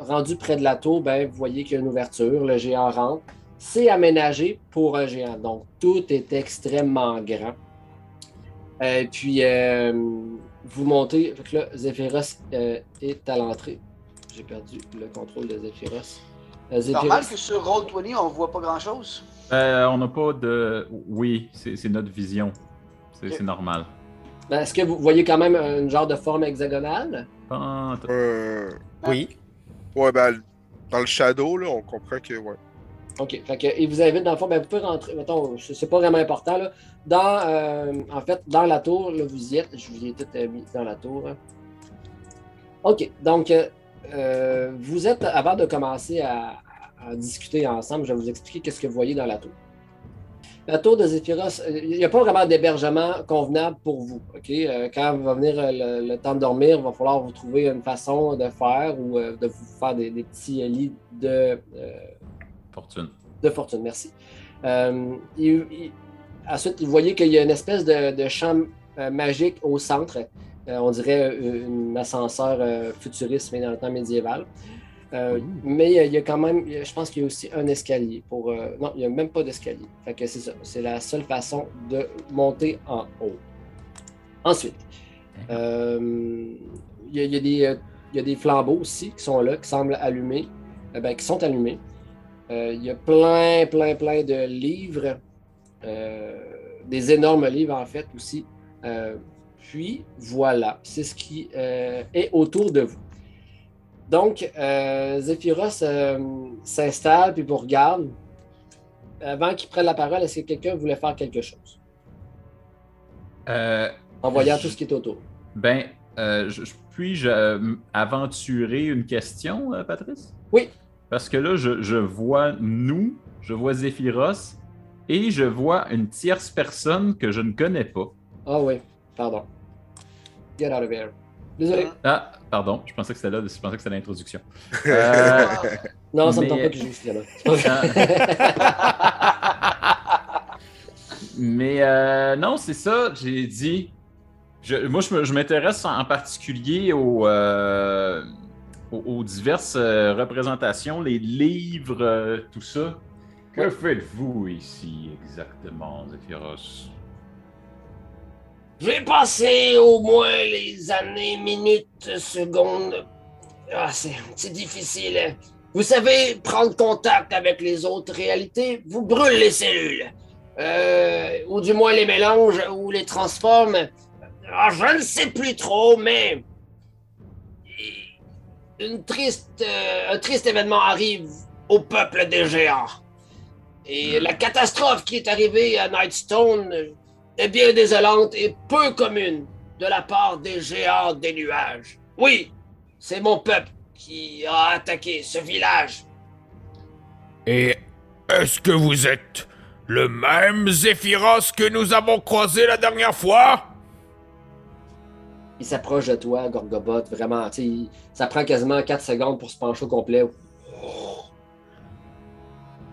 [SPEAKER 5] rendu près de la tour, ben, vous voyez qu'il y a une ouverture, le géant rentre. C'est aménagé pour un géant, donc tout est extrêmement grand. Euh, puis, euh, vous montez. Fait que là, Zephyros euh, est à l'entrée. J'ai perdu le contrôle de Zephyros. Euh,
[SPEAKER 6] C'est normal
[SPEAKER 5] Zephyros-
[SPEAKER 6] que sur Roll20, on voit pas grand-chose?
[SPEAKER 8] Euh, on n'a pas de. Oui, c'est notre vision. C'est normal.
[SPEAKER 5] Ben, Est-ce que vous voyez quand même un genre de forme hexagonale?
[SPEAKER 9] Euh,
[SPEAKER 7] Oui.
[SPEAKER 9] ouais, ben, dans le shadow, là, on comprend que, ouais.
[SPEAKER 5] OK. Fait il vous invite dans le fond, ben, vous pouvez rentrer. Mettons, c'est pas vraiment important. Là. Dans, euh, en fait, dans la tour, là, vous y êtes. Je vous ai tout euh, mis dans la tour. hein. OK. Donc, euh, euh, vous êtes, avant de commencer à, discuter ensemble, je vais vous expliquer qu'est-ce que vous voyez dans la tour. La tour de Zéphyros, il n'y a pas vraiment d'hébergement convenable pour vous. OK? Quand va venir le, temps de dormir, il va falloir vous trouver une façon de faire ou de vous faire des, petits lits de.
[SPEAKER 8] Fortune.
[SPEAKER 5] de fortune, merci. Euh, il- il- ensuite, vous voyez qu'il y a une espèce de, de champ euh, magique au centre. Euh, on dirait euh, un ascenseur euh, futuriste, mais dans le temps médiéval. Euh, Mais euh, il y a quand même, je pense qu'il y a aussi un escalier. pour. euh, non, il n'y a même pas d'escalier. Fait que c'est ça. C'est la seule façon de monter en haut. Ensuite, euh, il y, a- il y a des, il y a des flambeaux aussi qui sont là, qui semblent allumés, euh, ben, qui sont allumés. Euh, il y a plein, plein, plein de livres, euh, des énormes livres en fait aussi. Euh, puis voilà, c'est ce qui est autour de vous. Donc, euh, Zéphyros euh, s'installe puis vous regarde. Avant qu'il prenne la parole, est-ce que quelqu'un voulait faire quelque chose?
[SPEAKER 8] Euh,
[SPEAKER 5] en voyant
[SPEAKER 8] Je-
[SPEAKER 5] tout ce qui est autour?
[SPEAKER 8] ben, je- je- puis-je aventurer une question, Patrice?
[SPEAKER 5] Oui.
[SPEAKER 8] Parce que là, je, je vois nous, je vois Zéphyros et je vois une tierce personne que je ne connais pas.
[SPEAKER 5] Ah oui, pardon. Get out of here. Désolé.
[SPEAKER 8] Ah, pardon, je pensais que c'était là, je pensais que c'était l'introduction. Euh,
[SPEAKER 5] Non, ça me
[SPEAKER 8] mais-
[SPEAKER 5] tente pas que je joue là.
[SPEAKER 8] Mais euh, non, c'est ça, j'ai dit. je- moi, je, me- je m'intéresse en, en particulier aux, euh, aux, aux diverses euh, représentations, les livres, euh, tout ça. Que faites-vous ici exactement, Zéphyros?
[SPEAKER 10] Je vais passer au moins les années, minutes, secondes. Ah, c'est c'est difficile. Vous savez, prendre contact avec les autres réalités vous brûle les cellules. Euh, ou du moins les mélange ou les transforme. Ah, je ne sais plus trop, mais une triste, euh, un triste événement arrive au peuple des géants. Et la catastrophe qui est arrivée à Nightstone est bien désolante et peu commune de la part des géants des nuages. Oui, c'est mon peuple qui a attaqué ce village.
[SPEAKER 2] Et est-ce que vous êtes le même Zéphyros que nous avons croisé la dernière fois?
[SPEAKER 10] Il s'approche de toi, Gorgobot, vraiment, il- ça prend quasiment 4 secondes pour se pencher au complet.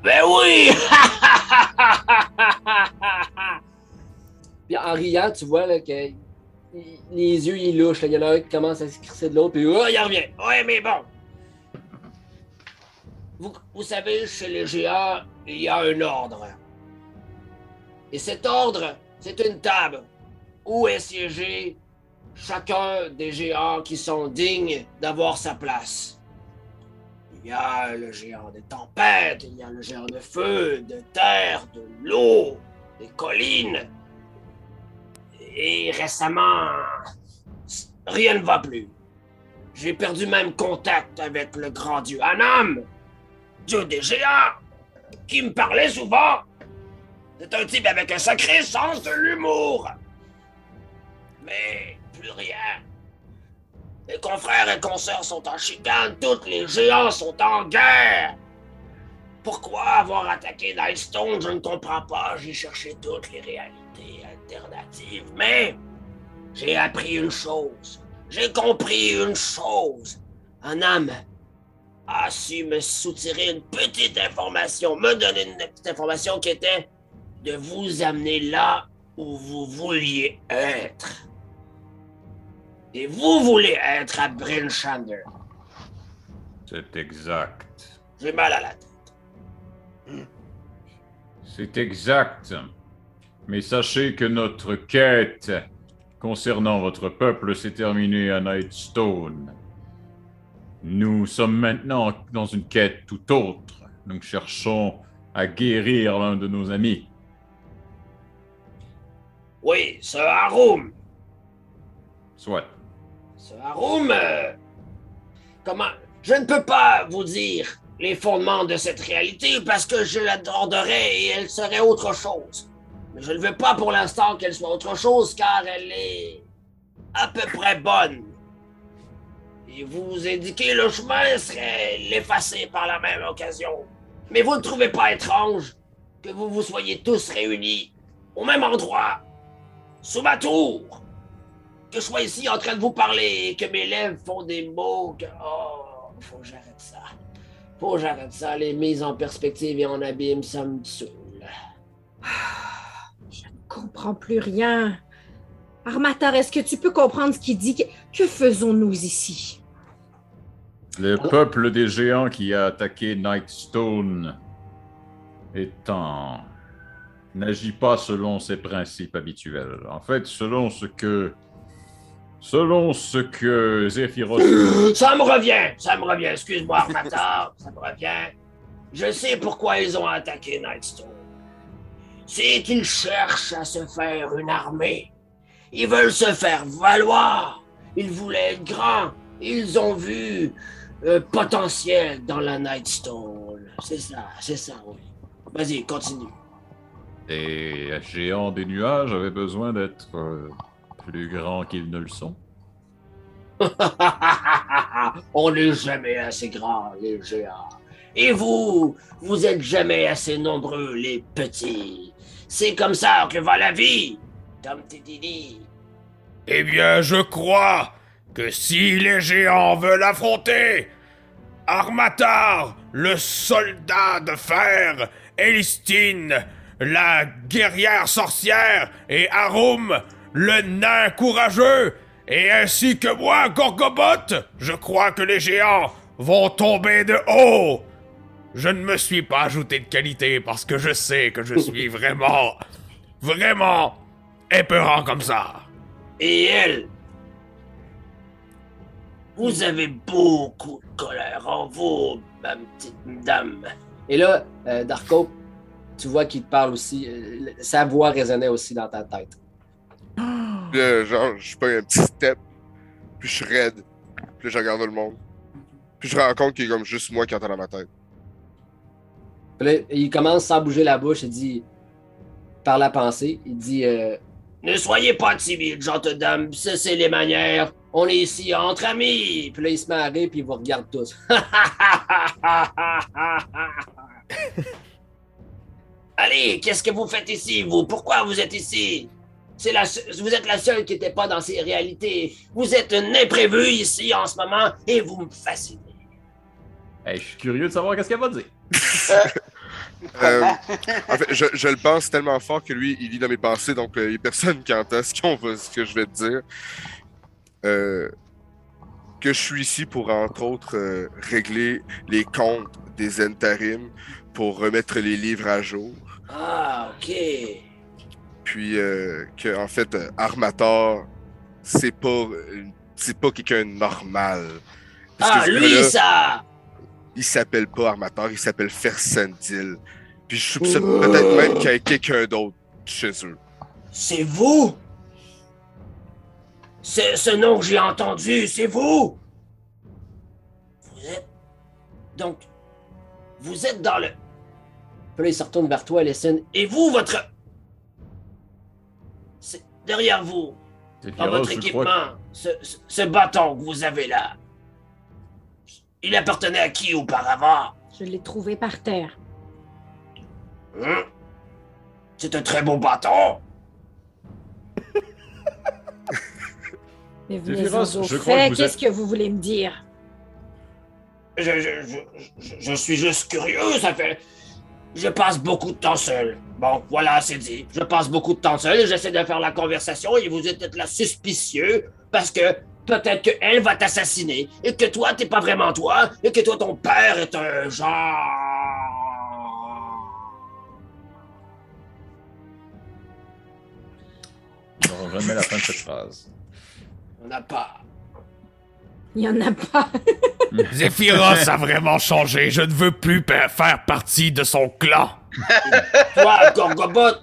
[SPEAKER 10] Ben oui! puis en riant, tu vois là, que il- les yeux ils louchent. Il y en a un qui commence à se crisser de l'autre, puis oh, il revient. Ouais, mais bon. Vous, vous savez, chez les géants, il y a un ordre. Et cet ordre, c'est une table où est siégé chacun des géants qui sont dignes d'avoir sa place. Il y a le géant des tempêtes, il y a le géant de feu, de terre, de l'eau, des collines. Et récemment, rien ne va plus. J'ai perdu même contact avec le grand dieu Anam, dieu des géants, qui me parlait souvent. C'est un type avec un sacré sens de l'humour. Mais plus rien. Les confrères et consoeurs sont en chicane, tous les géants sont en guerre. Pourquoi avoir attaqué Nightstone, je ne comprends pas. J'ai cherché toutes les réalités alternatives, mais j'ai appris une chose. J'ai compris une chose. Un âme a su me soutirer une petite information, me donner une petite information qui était de vous amener là où vous vouliez être. Et vous voulez être à Bryn Shander.
[SPEAKER 8] C'est exact.
[SPEAKER 10] J'ai mal à la tête.
[SPEAKER 8] C'est exact. Mais sachez que notre quête concernant votre peuple s'est terminée à Nightstone. Nous sommes maintenant dans une quête tout autre. Nous cherchons à guérir l'un de nos amis.
[SPEAKER 10] Oui, ce Harum.
[SPEAKER 8] Soit.
[SPEAKER 10] Ce Harum. euh, Comment. Je ne peux pas vous dire les fondements de cette réalité parce que je l'adorerais et elle serait autre chose. Mais je ne veux pas pour l'instant qu'elle soit autre chose car elle est à peu près bonne. Et vous indiquer le chemin serait l'effacer par la même occasion. Mais vous ne trouvez pas étrange que vous vous soyez tous réunis au même endroit, sous ma tour, que je sois ici en train de vous parler et que mes lèvres font des mots que... Oh, faut que j'arrête ça. Faut que j'arrête ça. Les mises en perspective et en abîme, ça me saoule.
[SPEAKER 3] Je ne comprends plus rien. Armatar, est-ce que tu peux comprendre ce qu'il dit? Que, que faisons-nous ici?
[SPEAKER 8] Le peuple des géants qui a attaqué Nightstone étant n'agit pas selon ses principes habituels. En fait, selon ce que selon ce que Zephyros
[SPEAKER 10] Ça me revient, ça me revient. Excuse-moi, Armatar, ça me revient. Je sais pourquoi ils ont attaqué Nightstone. C'est qu'ils cherchent à se faire une armée. Ils veulent se faire valoir. Ils voulaient être grands. Ils ont vu euh, potentiel dans la Nightstone. C'est ça, c'est ça, oui. Vas-y, continue.
[SPEAKER 8] les géants des nuages avaient besoin d'être euh, plus grands qu'ils ne le sont.
[SPEAKER 10] On n'est jamais assez grands, les géants. Et vous, vous êtes jamais assez nombreux, les petits. C'est comme ça que va la vie, comme t'es dit.
[SPEAKER 2] Eh bien, je crois que si les géants veulent affronter Armatar, le soldat de fer, Elistine, la guerrière sorcière, et Arum, le nain courageux, et ainsi que moi, Gorgobot, je crois que les géants vont tomber de haut. Je ne me suis pas ajouté de qualité parce que je sais que je suis vraiment, vraiment épeurant comme ça.
[SPEAKER 10] Et elle, vous avez beaucoup de colère en vous, ma petite dame. Et là, euh, Darko, tu vois qu'il te parle aussi. euh, sa voix résonnait aussi dans ta tête.
[SPEAKER 9] Puis là, genre, je pas un petit step, puis je suis raide. Puis là, je regarde le monde. Puis je rends compte qu'il y a comme juste moi qui entend dans ma tête.
[SPEAKER 10] Puis là, il commence sans bouger la bouche, il dit, par la pensée, il dit euh, Ne soyez pas timide, gentille dame, ça c'est les manières. On est ici entre amis. Puis là, il se met à rire, puis il vous regarde tous. Allez, qu'est-ce que vous faites ici, vous? Pourquoi vous êtes ici? C'est la, se- vous êtes la seule qui n'était pas dans ces réalités. Vous êtes un imprévu ici en ce moment et vous me fascinez.
[SPEAKER 8] Hey, je suis curieux de savoir qu'est-ce qu'elle va dire.
[SPEAKER 9] Euh, en fait, je, je le pense tellement fort que lui, il lit dans mes pensées, donc euh, il n'y a personne qui entend ce, qu'on va- ce que je vais te dire. Euh, que je suis ici pour, entre autres, euh, régler les comptes des Entarim, pour remettre les livres à jour.
[SPEAKER 10] Ah, ok.
[SPEAKER 9] Puis euh, que, en fait, euh, Armator, c'est pas, euh, c'est pas quelqu'un normal. Parce
[SPEAKER 10] Ah,
[SPEAKER 9] que
[SPEAKER 10] lui, ça
[SPEAKER 9] il s'appelle pas Armator, il s'appelle Fersendil. Puis je soupçonne peut-être même qu'il y a quelqu'un d'autre chez eux.
[SPEAKER 10] C'est vous C'est ce nom que j'ai entendu, c'est vous Vous êtes. Donc. Vous êtes dans le. Puis là, il se retourne vers toi, Alison. Et vous, votre. Derrière vous, dans votre équipement, ce, ce- ce bâton que vous avez là. Il appartenait à qui auparavant?
[SPEAKER 3] Je l'ai trouvé par terre.
[SPEAKER 10] Hein? C'est un très beau bâton
[SPEAKER 3] Mais
[SPEAKER 8] vous
[SPEAKER 3] qu'est-ce
[SPEAKER 8] êtes-
[SPEAKER 3] que vous voulez me dire?
[SPEAKER 10] Je, je, je, je- je suis juste curieux, ça fait. Je passe beaucoup de temps seul. Bon, voilà, c'est dit. Je passe beaucoup de temps seul et j'essaie de faire la conversation et vous êtes là suspicieux parce que peut-être qu'elle va t'assassiner et que toi, t'es pas vraiment toi et que toi, ton père est un genre.
[SPEAKER 8] Je remets la fin de cette phrase.
[SPEAKER 10] On n'a pas.
[SPEAKER 3] Il y en a pas.
[SPEAKER 2] Zéphyros a vraiment changé. Je ne veux plus faire partie de son clan.
[SPEAKER 10] Toi, Gorgobot,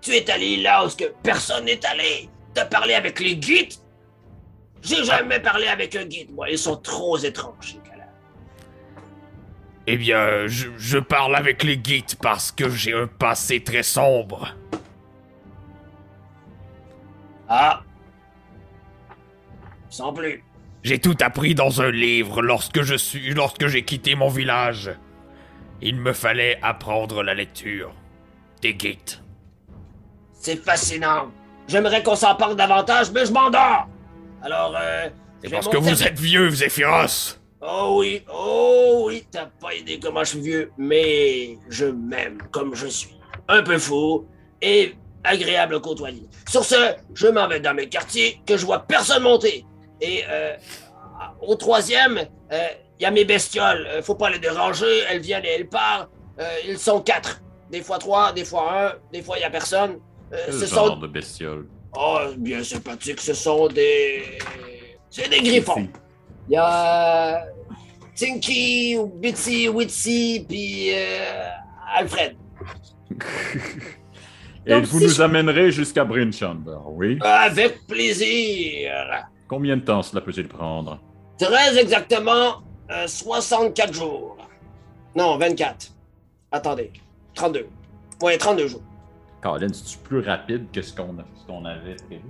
[SPEAKER 10] tu es allé là où ce que personne n'est allé. T'as parlé avec les guides? J'ai jamais parlé avec un guide, moi. Ils sont trop étranges, ces gars-là.
[SPEAKER 2] Eh bien, je, je parle avec les guides parce que j'ai un passé très sombre.
[SPEAKER 10] Ah. Sans plus.
[SPEAKER 2] J'ai tout appris dans un livre lorsque je suis, lorsque j'ai quitté mon village. Il me fallait apprendre la lecture. Des guides.
[SPEAKER 10] C'est fascinant. J'aimerais qu'on s'en parle davantage, mais je m'endors. Alors, euh.
[SPEAKER 2] C'est parce que vous êtes vieux, Zéphyros.
[SPEAKER 10] Oh oui, oh oui, t'as pas idée comment je suis vieux, mais je m'aime comme je suis. Un peu fou et agréable à côtoyer. Sur ce, je m'en vais dans mes quartiers que je vois personne monter. Et euh, au troisième, il y a mes bestioles. Euh, faut pas les déranger, elles viennent et elles partent. Euh, ils sont quatre. Des fois trois, des fois un, des fois il y a personne. Euh,
[SPEAKER 8] Quel
[SPEAKER 10] ce
[SPEAKER 8] genre
[SPEAKER 10] sont...
[SPEAKER 8] de bestiole?
[SPEAKER 10] Oh, bien sympathique, ce sont des... C'est des griffons. Il y a Tinky, Bitsy, Witsy, puis euh, Alfred.
[SPEAKER 8] Et
[SPEAKER 3] Donc,
[SPEAKER 8] vous
[SPEAKER 3] si
[SPEAKER 8] nous
[SPEAKER 3] je-
[SPEAKER 8] amènerez jusqu'à Brinchander, oui?
[SPEAKER 10] Avec plaisir.
[SPEAKER 8] Combien de temps cela peut-il prendre?
[SPEAKER 10] Très exactement, euh, 64 jours. Non, 24. Attendez, 32. Ouais, 32 jours.
[SPEAKER 8] Colin, c'est-tu plus rapide que ce qu'on avait prévu?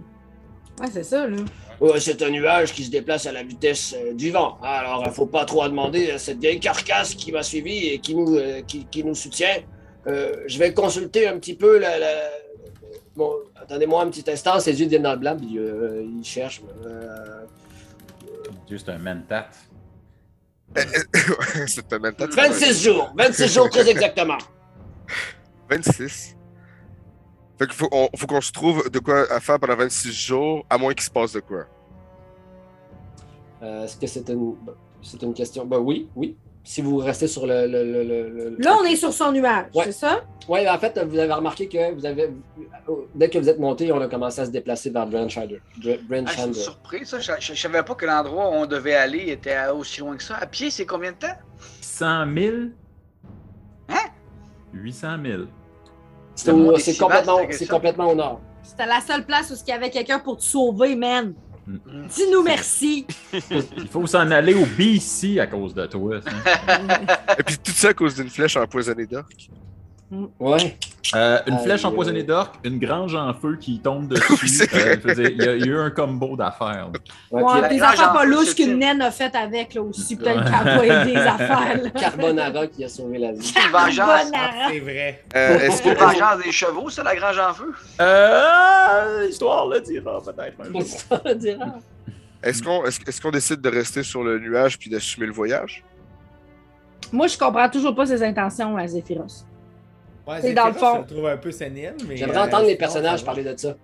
[SPEAKER 3] Ouais, c'est ça, là.
[SPEAKER 10] Ouais, c'est un nuage qui se déplace à la vitesse euh, du vent. Alors, il faut pas trop en demander à cette vieille carcasse qui m'a suivi et qui nous, euh, qui, qui nous soutient. Euh, je vais consulter un petit peu la. la- Bon, attendez-moi un petit instant, ses yeux deviennent dans le blanc, puis euh, il cherche. euh,
[SPEAKER 8] Juste un mentat.
[SPEAKER 9] C'est un temps.
[SPEAKER 10] 26 jours, 26 jours très exactement.
[SPEAKER 9] 26. Fait qu'il faut, on- faut qu'on se trouve de quoi à faire pendant 26 jours, à moins qu'il se passe de quoi.
[SPEAKER 10] Euh, Est-ce que c'est une, c'est une question? Ben oui, oui. Si vous restez sur le. le, le, le- le-
[SPEAKER 3] Là, on est sur son nuage,
[SPEAKER 10] Ouais.
[SPEAKER 3] c'est ça?
[SPEAKER 10] Oui, en fait, vous avez remarqué que vous avez.
[SPEAKER 5] dès que vous êtes monté, on a commencé à se déplacer vers Branchander. Dr-
[SPEAKER 6] Ah, je suis
[SPEAKER 5] Branchander.
[SPEAKER 6] surpris, ça. Je, je savais pas que l'endroit où on devait aller était aussi loin que ça. À pied, c'est combien de temps?
[SPEAKER 8] 100 000?
[SPEAKER 6] Hein?
[SPEAKER 8] 800 000.
[SPEAKER 5] C'est c'est complètement, c'est complètement au nord.
[SPEAKER 3] C'était la seule place où il y avait quelqu'un pour te sauver, man.
[SPEAKER 8] Mm.
[SPEAKER 3] Dis-nous merci.
[SPEAKER 8] Il faut s'en aller au BC à cause de toi. ça.
[SPEAKER 9] Et puis tout ça à cause d'une flèche empoisonnée d'orque.
[SPEAKER 5] Ouais.
[SPEAKER 8] Euh, une
[SPEAKER 5] Aïe,
[SPEAKER 8] flèche empoisonnée d'orque, une grange en feu qui tombe
[SPEAKER 9] Oui,
[SPEAKER 8] dessus.
[SPEAKER 9] c'est
[SPEAKER 8] Euh, il y, a- il y a eu un combo d'affaires.
[SPEAKER 5] Ouais,
[SPEAKER 3] Ouais, des affaires pas louches
[SPEAKER 6] c'est
[SPEAKER 3] qu'une
[SPEAKER 6] une-
[SPEAKER 3] naine a fait avec, là aussi. Peut-être qu'elle a pas aidé des affaires, là.
[SPEAKER 5] Carbonara qui a sauvé la vie.
[SPEAKER 6] C'est une vengeance.
[SPEAKER 3] Carbonara.
[SPEAKER 7] C'est vrai.
[SPEAKER 9] Euh, Est-ce
[SPEAKER 6] C'est une
[SPEAKER 9] que,
[SPEAKER 6] vengeance des chevaux, ça, la grange en feu?
[SPEAKER 8] Euh, l'histoire le dira peut-être jour.
[SPEAKER 5] Ça dira.
[SPEAKER 9] est-ce qu'on est-ce, est-ce qu'on décide de rester sur le nuage puis d'assumer le voyage?
[SPEAKER 3] Moi, je comprends toujours pas ses intentions à Zéphyros.
[SPEAKER 7] Ouais,
[SPEAKER 3] C'est dans le fond.
[SPEAKER 7] Je le trouve un peu sénile, mais.
[SPEAKER 5] J'aimerais
[SPEAKER 7] euh,
[SPEAKER 5] entendre les
[SPEAKER 7] sinon,
[SPEAKER 5] personnages parler de ça.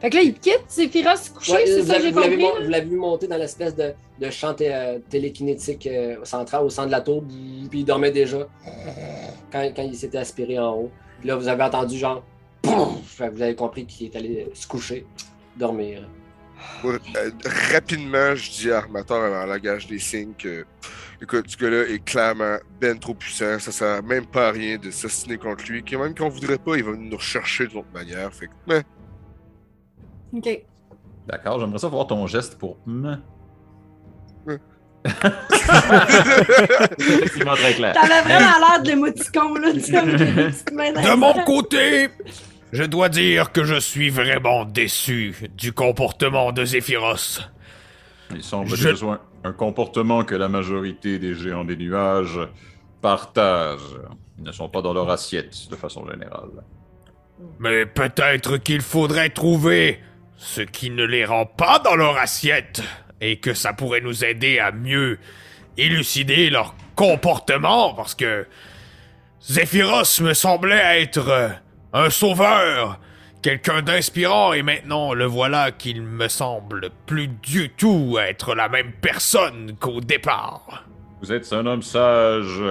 [SPEAKER 3] Fait que là, il quitte Zéphyros couché,
[SPEAKER 5] Ouais,
[SPEAKER 3] c'est ça que j'ai
[SPEAKER 5] vous l'avez
[SPEAKER 3] compris.
[SPEAKER 5] mon- vous l'avez vu monter dans l'espèce de, de champ euh, télékinétique euh, central au centre de la tour, puis il dormait déjà quand, quand il s'était aspiré en haut. Puis là, vous avez entendu genre. Pouf! Fait que vous avez compris qu'il est allé se coucher, dormir.
[SPEAKER 9] Euh, rapidement, je dis à Armateur en langage des signes que écoute, ce gars-là est clairement ben trop puissant. Ça sert même pas à rien de s'assiner contre lui. Que même qu'on voudrait pas, il va nous rechercher de l'autre manière. Fait que, mais,
[SPEAKER 3] OK.
[SPEAKER 8] D'accord, j'aimerais ça voir ton geste pour. Mm.
[SPEAKER 9] Ouais.
[SPEAKER 8] C'est effectivement très clair.
[SPEAKER 3] T'avais vraiment l'air de l'émoticon, là.
[SPEAKER 2] De mon côté, je dois dire que je suis vraiment déçu du comportement de Zéphyros.
[SPEAKER 8] Il semble
[SPEAKER 2] Je-
[SPEAKER 8] soit un, comportement que la majorité des géants des nuages partagent. Ils ne sont pas dans leur assiette de façon générale.
[SPEAKER 2] Mais peut-être qu'il faudrait trouver ce qui ne les rend pas dans leur assiette et que ça pourrait nous aider à mieux élucider leur comportement parce que Zéphyros me semblait être un sauveur, quelqu'un d'inspirant et maintenant le voilà qu'il me semble plus du tout être la même personne qu'au départ.
[SPEAKER 8] Vous êtes un homme sage,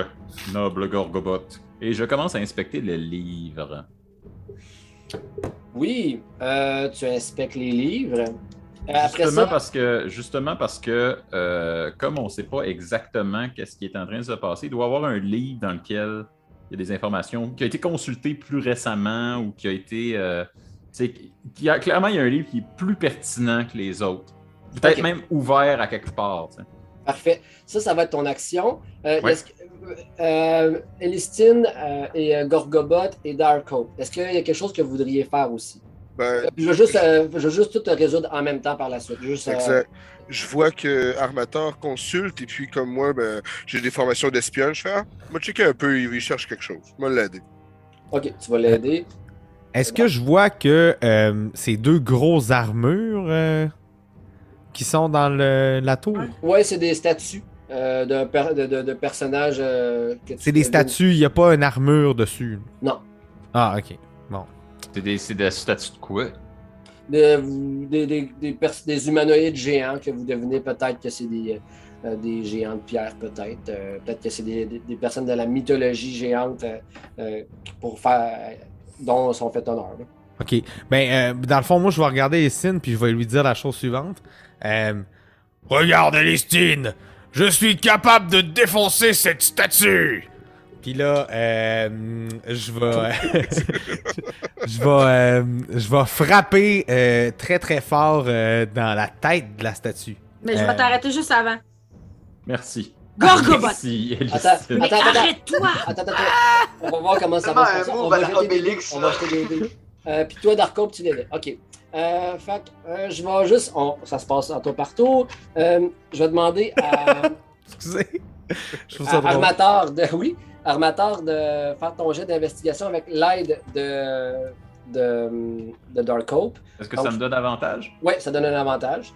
[SPEAKER 8] noble Gorgobot. Et je commence à inspecter le livre.
[SPEAKER 5] Oui, euh, tu inspectes les livres. Euh, Après
[SPEAKER 8] justement
[SPEAKER 5] ça,
[SPEAKER 8] parce que, justement parce que euh, comme on ne sait pas exactement qu'est-ce qui est en train de se passer, il doit y avoir un livre dans lequel il y a des informations qui a été consulté plus récemment ou qui a été. euh, qui a, clairement, il y a un livre qui est plus pertinent que les autres. Peut-être même ouvert à quelque part.
[SPEAKER 5] Parfait. Ça, ça va être ton action. Euh,
[SPEAKER 8] Ouais.
[SPEAKER 5] est-ce que- euh, Elistine euh, et euh, Gorgobot et Darko, est-ce qu'il y a quelque chose que vous voudriez faire aussi?
[SPEAKER 9] ben,
[SPEAKER 5] Je veux juste, euh, je veux juste tout résoudre en même temps par la suite. Juste, euh,
[SPEAKER 9] exact. Je vois que Armateur consulte et puis comme moi, ben, j'ai des formations d'espion. Je fais, ah, moi checker un peu, il, il cherche quelque chose. Moi l'aider.
[SPEAKER 5] Ok, tu vas l'aider.
[SPEAKER 7] Est-ce que je vois que euh, ces deux grosses armures euh, qui sont dans le- la tour,
[SPEAKER 5] Ouais, c'est des statues euh, de, per- de, de- de personnages. euh,
[SPEAKER 7] c'est des statues, il n'y a pas une armure dessus?
[SPEAKER 5] Non.
[SPEAKER 7] Ah, ok.
[SPEAKER 8] C'est des, c'est des statues de quoi?
[SPEAKER 5] Des, des, humanoïdes géants que vous devinez peut-être que c'est des, euh, des géants de pierre, peut-être. Euh, peut-être que c'est des, des- personnes de la mythologie géante euh, pour faire dont sont fait honneur.
[SPEAKER 7] Ok. Ben, dans le fond, moi, je vais regarder Essine puis je vais lui dire la chose suivante.
[SPEAKER 2] Regarde, Elistine, je suis capable de défoncer cette statue.
[SPEAKER 7] Puis là, euh, je vais, je vais, euh, je vais frapper euh, très très fort euh, dans la tête de la statue.
[SPEAKER 3] Mais je
[SPEAKER 7] Euh.
[SPEAKER 3] vais t'arrêter juste avant.
[SPEAKER 8] Merci.
[SPEAKER 3] Gorgobot!
[SPEAKER 8] Merci,
[SPEAKER 5] Attends,
[SPEAKER 3] arrête-toi!
[SPEAKER 5] Attends, attends, attends. On va voir comment ça va se passer.
[SPEAKER 6] un
[SPEAKER 5] On va jeter des dés. On va jeter des dés. Euh, Puis toi, Darko, tu l'aides. OK. Euh, fait que, euh, je vais juste. on- ça se passe en tour par tour. Euh, je vais demander à.
[SPEAKER 7] Excusez. Je trouve ça
[SPEAKER 5] à
[SPEAKER 7] drôle.
[SPEAKER 5] Armateur de. Oui, Armateur de faire ton jet d'investigation avec l'aide de. de, de Dark Hope.
[SPEAKER 8] Est-ce que ça me donne avantage?
[SPEAKER 5] Oui, ça donne un avantage.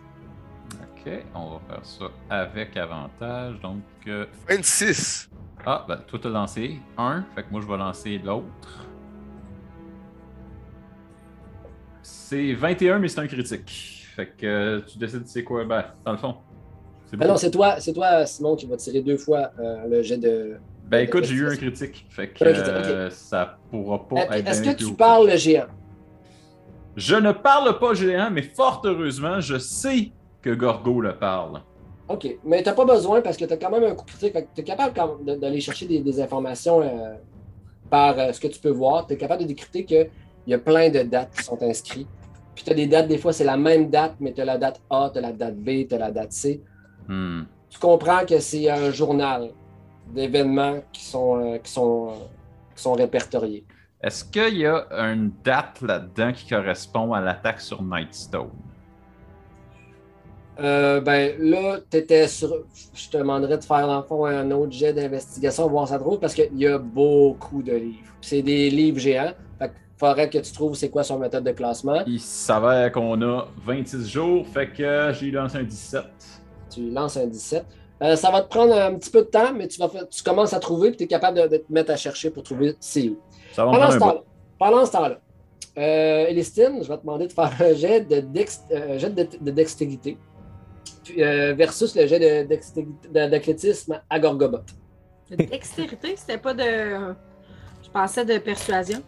[SPEAKER 8] Ok, on va faire ça avec avantage. Donc, euh,
[SPEAKER 9] 26.
[SPEAKER 8] ah, ben, toi t'as lancé un, fait que moi je vais lancer l'autre. C'est 21, mais c'est un critique. Fait que euh, tu décides c'est quoi, ben, dans le fond.
[SPEAKER 5] Ah
[SPEAKER 8] beau.
[SPEAKER 5] non, c'est toi, c'est toi, Simon, qui va tirer deux fois euh, le jet de.
[SPEAKER 8] Ben écoute, j'ai eu un critique. Fait que euh, ça pourra pas être
[SPEAKER 5] Est-ce que tu parles le géant?
[SPEAKER 8] Je ne parle pas géant, mais fort heureusement, je sais que Gorgo le parle.
[SPEAKER 5] OK. Mais tu n'as pas besoin parce que tu as quand même un coup critique. Tu es capable quand même de- d'aller chercher des, des informations euh, par euh, ce que tu peux voir. Tu es capable de décrypter qu'il y a plein de dates qui sont inscrites. Puis tu as des dates, des fois, c'est la même date, mais tu as la date A, tu as la date B, tu as la date C.
[SPEAKER 8] Hmm.
[SPEAKER 5] Tu comprends que c'est un journal d'événements qui sont, euh, qui, sont, euh, qui sont répertoriés.
[SPEAKER 8] Est-ce qu'il y a une date là-dedans qui correspond à l'attaque sur Nightstone?
[SPEAKER 5] Euh, ben là, tu étais sur. Je te demanderais de faire, dans le fond, un autre jet d'investigation, voir ça trouve, parce qu'il y a beaucoup de livres. C'est des livres géants. Fait qu'il faudrait que tu trouves c'est quoi son méthode de classement.
[SPEAKER 8] Il s'avère qu'on a 26 jours, fait que j'ai lancé un 17.
[SPEAKER 5] Tu lances un 17. Euh, ça va te prendre un petit peu de temps, mais tu, vas, tu commences à trouver et tu es capable de, de te mettre à chercher pour trouver c'est où.
[SPEAKER 8] Ça va me
[SPEAKER 5] Pendant ce temps-là, pendant ce temps-là, euh, Elistine, je vais te demander de faire un jet de, dex- euh, jet de, de dextérité puis, euh, versus le jet de dextérité- de- d'athlétisme à Gorgobot.
[SPEAKER 1] De dextérité, c'était pas de. Je pensais de persuasion.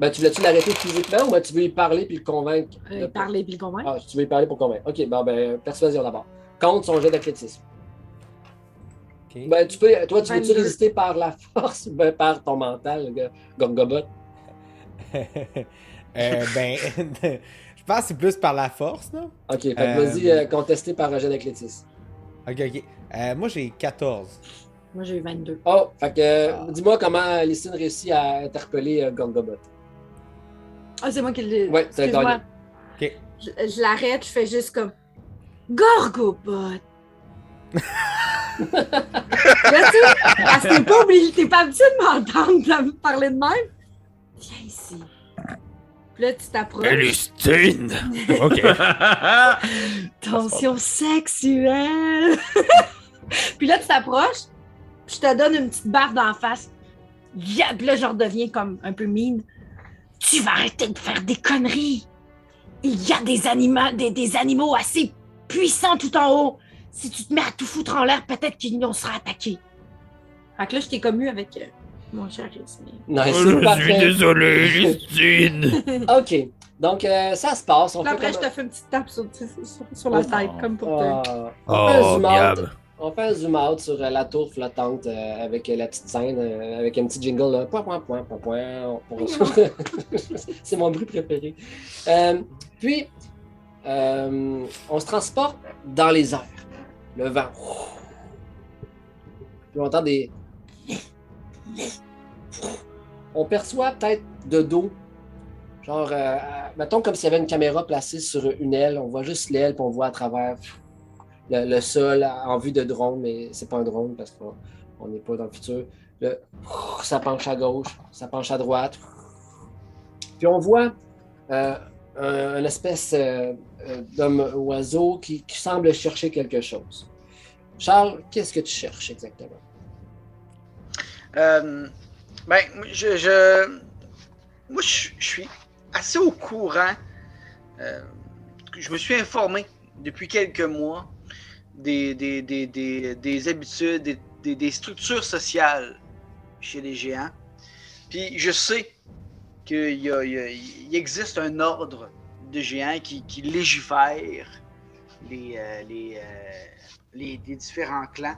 [SPEAKER 5] Ben, tu voulais-tu l'arrêter physiquement ou ben, tu veux y parler puis le convaincre?
[SPEAKER 1] Euh,
[SPEAKER 5] de-
[SPEAKER 1] parler puis le convaincre.
[SPEAKER 5] Ah, tu veux y parler pour convaincre. Ok, bon, ben, persuasion d'abord. Contre son jet d'athlétisme.
[SPEAKER 7] Ok.
[SPEAKER 5] Ben, tu peux, toi, tu veux-tu
[SPEAKER 1] 22.
[SPEAKER 5] résister par la force ou ben, par ton mental, Gorgobot?
[SPEAKER 7] Euh, ben, je pense que c'est plus par la force, là.
[SPEAKER 5] Ok, fait que
[SPEAKER 7] Euh,
[SPEAKER 5] vas-y, euh, contester par un jet d'athlétisme.
[SPEAKER 7] Ok, ok. Euh, moi, j'ai 14.
[SPEAKER 1] Moi, j'ai eu 22.
[SPEAKER 5] Oh, fait que euh,
[SPEAKER 7] Ah.
[SPEAKER 5] dis-moi comment Lysine réussit à interpeller euh, Gorgobot.
[SPEAKER 1] Ah, c'est moi qui l'ai.
[SPEAKER 5] Ouais, t'as
[SPEAKER 1] Excuse-moi.
[SPEAKER 7] Ok.
[SPEAKER 1] Je, je l'arrête, je fais juste comme. Gorgobot! Là, tu sais, parce que t'es pas obligé, t'es pas habitué de m'entendre me parler de même. Viens ici. Puis là, tu t'approches.
[SPEAKER 2] Elistine! Ok.
[SPEAKER 1] Tension sexuelle. puis là, tu t'approches, puis je te donne une petite barre d'en face. Yeah, Puis là, je redeviens comme un peu mine. Tu vas arrêter de faire des conneries. Il y a des, anima- des, des animaux assez puissants tout en haut. Si tu te mets à tout foutre en l'air, peut-être qu'on sera attaqué. Fait que là, je t'ai commu avec euh, mon charisme.
[SPEAKER 5] Nice,
[SPEAKER 2] Oh,
[SPEAKER 5] c'est
[SPEAKER 2] je suis désolé, Elistine!
[SPEAKER 5] Ok, donc euh, ça se passe. On
[SPEAKER 1] Puis
[SPEAKER 5] fait
[SPEAKER 1] après, je te fais une petite tape sur, sur, sur la tête, comme pour te.
[SPEAKER 5] Ah, on, fait un
[SPEAKER 2] Oh,
[SPEAKER 5] zoom out, on fait un zoom out sur euh, la tour flottante euh, avec euh, la petite scène, euh, avec un petit jingle. Là. Point, point, point, point, point. Pour- C'est mon bruit préféré. Euh, puis, euh, on se transporte dans les airs. Le vent. Puis on entend des. On perçoit peut-être de dos. Genre, euh, mettons comme s'il y avait une caméra placée sur une aile. On voit juste l'aile, puis on voit à travers le, sol en vue de drone, mais c'est pas un drone parce qu'on on n'est pas dans le futur. Ça penche à gauche, ça penche à droite. Puis on voit euh, un, une espèce euh, euh, d'homme-oiseau qui, semble chercher quelque chose. Charles, qu'est-ce que tu cherches exactement?
[SPEAKER 6] Euh, ben, je, moi, je, suis assez au courant. euh, je me suis informé depuis quelques mois des, des, des, des, des habitudes, des, des, des structures sociales chez les géants. Puis je sais qu'il existe un ordre de géants qui, légifère les, euh, euh, les, les différents clans.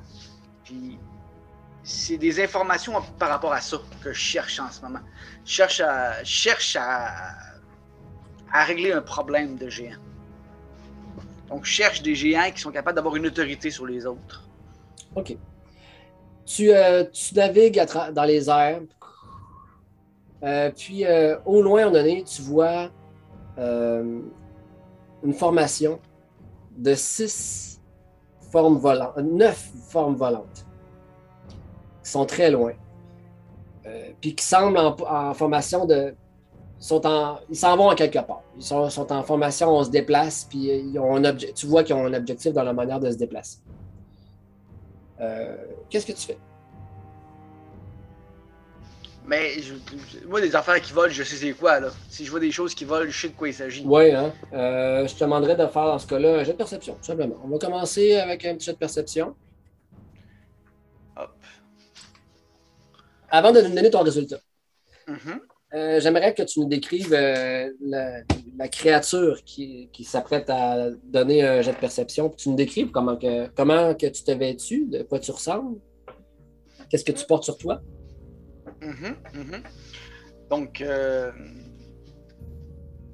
[SPEAKER 6] Puis c'est des informations par rapport à ça que je cherche en ce moment. Je cherche à, cherche à, régler un problème de géants. Donc, je cherche des géants qui sont capables d'avoir une autorité sur les autres.
[SPEAKER 5] OK. Tu, euh, tu navigues dans les airs. Euh, puis, euh, au loin, en donné, tu vois euh, une formation de six formes volantes, neuf formes volantes, qui sont très loin. Puis qui semblent en, en formation de. Sont en, ils s'en vont à quelque part. Ils sont, en formation, on se déplace, puis ils un tu vois qu'ils ont un objectif dans la manière de se déplacer. Qu'est-ce que tu fais?
[SPEAKER 6] Mais je, moi, des affaires qui volent, je sais c'est quoi, là. Si je vois des choses qui volent, je sais de quoi il s'agit.
[SPEAKER 5] Oui, hein? Euh, je te demanderais de faire dans ce cas-là un jet de perception, tout simplement. On va commencer avec un petit jet de perception.
[SPEAKER 6] Hop.
[SPEAKER 5] Avant de nous donner ton résultat,
[SPEAKER 6] Mhm.
[SPEAKER 5] euh, j'aimerais que tu nous décrives euh, la- la créature qui, qui s'apprête à donner un jet de perception. Tu nous décrives comment que, comment que tu te vêtu, de quoi tu ressembles, qu'est-ce que tu portes sur toi.
[SPEAKER 6] Mhm, mhm. Donc, euh,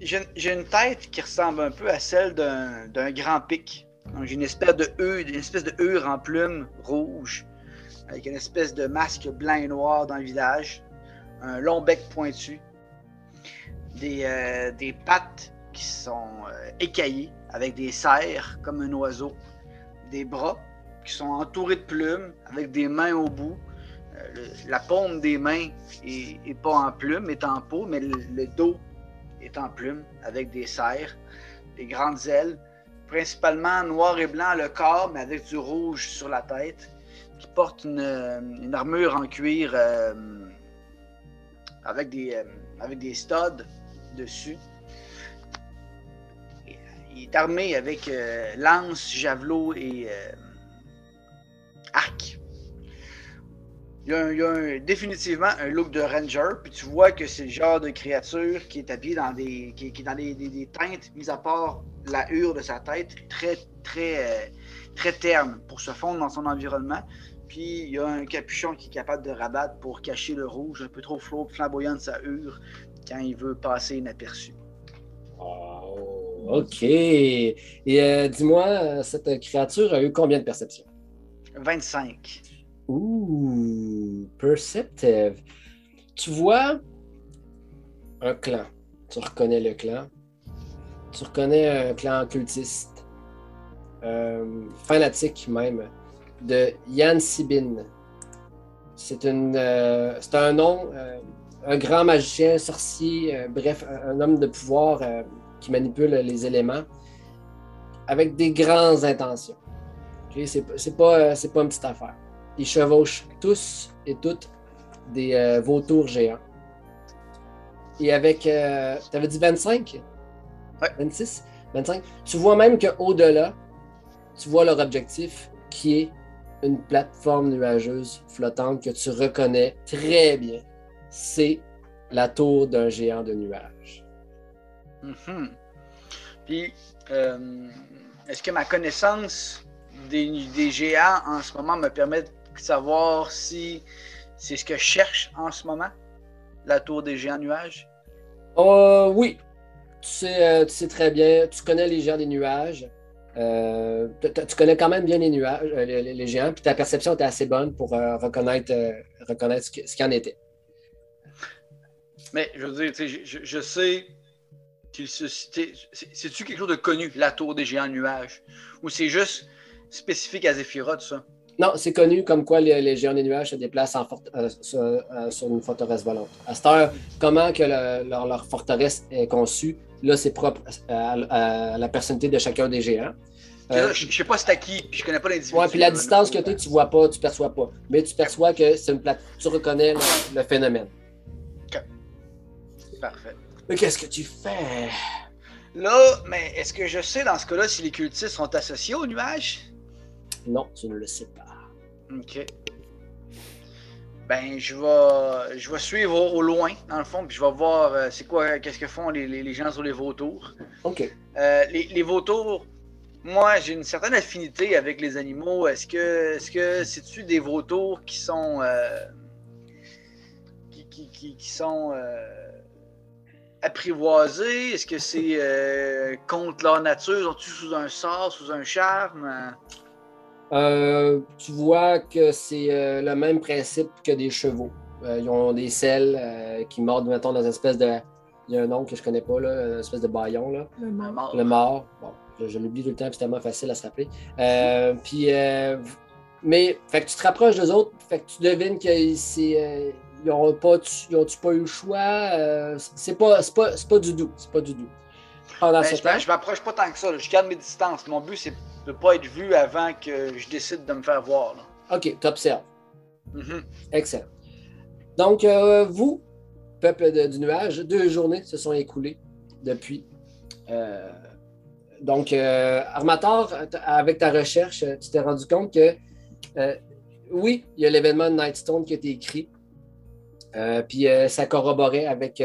[SPEAKER 6] j'ai une tête qui ressemble un peu à celle d'un grand pic. J'ai une espèce de hure, une espèce de hure en plume rouge, avec une espèce de masque blanc et noir dans le visage, un long bec pointu, des, euh, pattes qui sont euh, écaillées avec des serres comme un oiseau, des bras qui sont entourés de plumes avec des mains au bout. La paume des mains est, pas en plume, est en peau, mais le, dos est en plume avec des serres, des grandes ailes, principalement noir et blanc le corps, mais avec du rouge sur la tête, qui porte une, une armure en cuir euh, avec, des, euh, avec des studs dessus. Il est armé avec euh, lance, javelot et Il y a, un- il y a un- définitivement un look de ranger, puis tu vois que c'est le genre de créature qui est habillé dans des, qui, qui est dans des, des- des teintes, mis à part la hure de sa tête, très, très, euh, très terne pour se fondre dans son environnement. Puis il y a un capuchon qui est capable de rabattre pour cacher le rouge un peu trop flamboyant de sa hure quand il veut passer inaperçu.
[SPEAKER 5] Oh, OK. Et euh, dis-moi, euh, cette créature a eu combien de perception?
[SPEAKER 6] 25.
[SPEAKER 5] Ouh, perceptive. Tu vois un clan. Tu reconnais le clan. Tu reconnais un clan cultiste, euh, fanatique même, de Yann Sibin. C'est euh, un nom, euh, un grand magicien, sorcier, bref, un, homme de pouvoir qui manipule les éléments avec des grandes intentions. Ok, C'est pas- c'est pas, euh, c'est pas une petite affaire. Ils chevauchent tous et toutes des euh, vautours géants. Et avec. Euh, T'avais dit 25
[SPEAKER 6] Ouais.
[SPEAKER 5] 26 25 Tu vois même qu'au-delà, tu vois leur objectif qui est une plateforme nuageuse flottante que tu reconnais très bien. C'est la tour d'un géant de nuages.
[SPEAKER 6] Mhm. Puis, euh, est-ce que ma connaissance des, des géants en ce moment me permet de savoir si c'est ce que je cherche en ce moment? La tour des géants nuages?
[SPEAKER 5] Euh, oui, tu sais, euh, tu sais très bien, tu connais les géants des nuages. Euh, tu connais quand même bien les nuages, euh, les, géants, puis ta perception était assez bonne pour euh, reconnaître, reconnaître ce qu'il en était.
[SPEAKER 6] Mais je veux dire, tu sais, je, sais qu'il se. C'est-tu quelque chose de connu, la tour des géants nuages? Ou c'est juste spécifique à Zephyroth, ça?
[SPEAKER 5] Non, c'est connu comme quoi les, les géants des nuages se déplacent en euh, sur, euh, sur une forteresse volante. À cette heure, comment que le- leur, leur forteresse est conçue, là, c'est propre à, à- à la personnalité de chacun des géants. Euh,
[SPEAKER 6] je, je sais pas c'est à qui, puis je connais pas l'individu.
[SPEAKER 5] Ouais, puis la distance que tu tu vois pas, tu perçois pas. Mais tu perçois que c'est une plate. Tu reconnais le, le phénomène.
[SPEAKER 6] Parfait.
[SPEAKER 5] Mais qu'est-ce que tu fais?
[SPEAKER 6] Là, mais est-ce que je sais dans ce cas-là si les cultistes sont associés aux nuages?
[SPEAKER 5] Non, tu ne le sais pas.
[SPEAKER 6] Ok. Ben, je vais, je vais suivre au, au loin, dans le fond, puis je vais voir euh, c'est quoi, qu'est-ce que font les, les- les gens sur les vautours.
[SPEAKER 5] OK.
[SPEAKER 6] Euh, les, les vautours, moi, j'ai une certaine affinité avec les animaux. Est-ce que, est-ce que c'est-tu des vautours qui sont, euh, qui, qui, qui- qui sont apprivoisés? Est-ce que c'est euh, contre leur nature? Sont-ils sous un sort, sous un charme?
[SPEAKER 5] Euh, tu vois que c'est euh, le même principe que des chevaux. Euh, ils ont des selles qui mordent, mettons, dans une espèce de. Il y a un nom que je connais pas, là, une espèce de baillon. Là.
[SPEAKER 1] Le mort.
[SPEAKER 5] Le mort. Bon, je, je l'oublie tout le temps, c'est tellement facile à se rappeler. Puis, mais, fait que tu te rapproches des autres, fait que tu devines qu'ils euh, ils ont pas, ils pas eu le choix? euh, c'est pas, c'est pas, c'est pas du doux. C'est pas du doux.
[SPEAKER 6] Ben, je je m'approche pas tant que ça. là. Je garde mes distances. Mon but, c'est de pas être vu avant que je décide de me faire voir. là.
[SPEAKER 5] OK, tu observes.
[SPEAKER 6] Mhm.
[SPEAKER 5] Excellent. Donc, euh, vous, peuple de- du nuage, deux journées se sont écoulées depuis. Euh, donc, euh, Armator, avec ta recherche, tu t'es rendu compte que, euh, oui, il y a l'événement de Nightstone qui a été écrit. Puis ça corroborait avec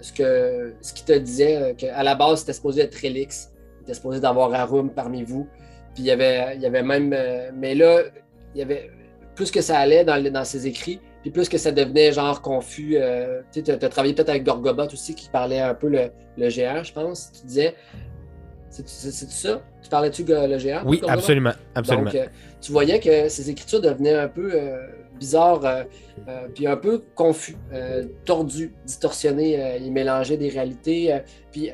[SPEAKER 5] ce que ce qu'il te disait, euh, qu'à la base, c'était supposé être Relix. Il était supposé d'avoir Arum parmi vous. Puis il y avait, il y avait même. euh, mais là, il y avait. Plus que ça allait dans, dans ses écrits, puis plus que ça devenait genre confus. euh, tu sais, tu as travaillé peut-être avec Gorgobot aussi, qui parlait un peu le, le géant, je pense. Tu disais. C'est ça? Tu parlais-tu le géant?
[SPEAKER 7] Oui, absolument. absolument.
[SPEAKER 5] Donc, euh, tu voyais que ses écritures devenaient un peu euh, bizarres, euh, euh, puis un peu confus, euh, tordus, distorsionnés. euh, il mélangeait des réalités. puis,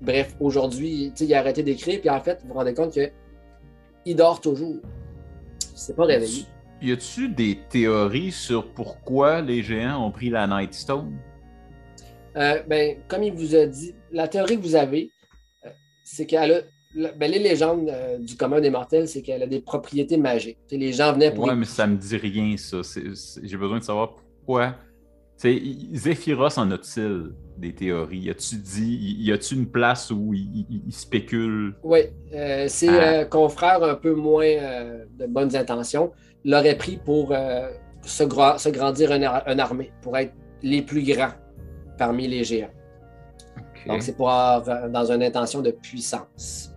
[SPEAKER 5] bref, aujourd'hui, il a arrêté d'écrire, puis en fait, vous vous rendez compte que il dort toujours. Il s'est pas réveillé.
[SPEAKER 8] Y a-tu des théories sur pourquoi les géants ont pris la Nightstone?
[SPEAKER 5] Ben, comme il vous a dit, la théorie que vous avez, c'est qu'elle a. la- ben, les légendes euh, du commun des mortels, c'est qu'elle a des propriétés magiques. Tu sais, les gens venaient pour.
[SPEAKER 8] Ouais, mais ça me dit rien, ça. J'ai besoin de savoir pourquoi. Tu sais, y- Zéphyros en a-t-il des théories? Y a-tu dit, y a-tu une place où il, spécule?
[SPEAKER 5] Oui, euh, c'est
[SPEAKER 8] Ah.
[SPEAKER 5] euh, un peu moins euh, de bonnes intentions l'aurait pris pour se, gra- se grandir une, ar- une armée, pour être les plus grands parmi les géants. Donc, c'est pour avoir dans une intention de puissance.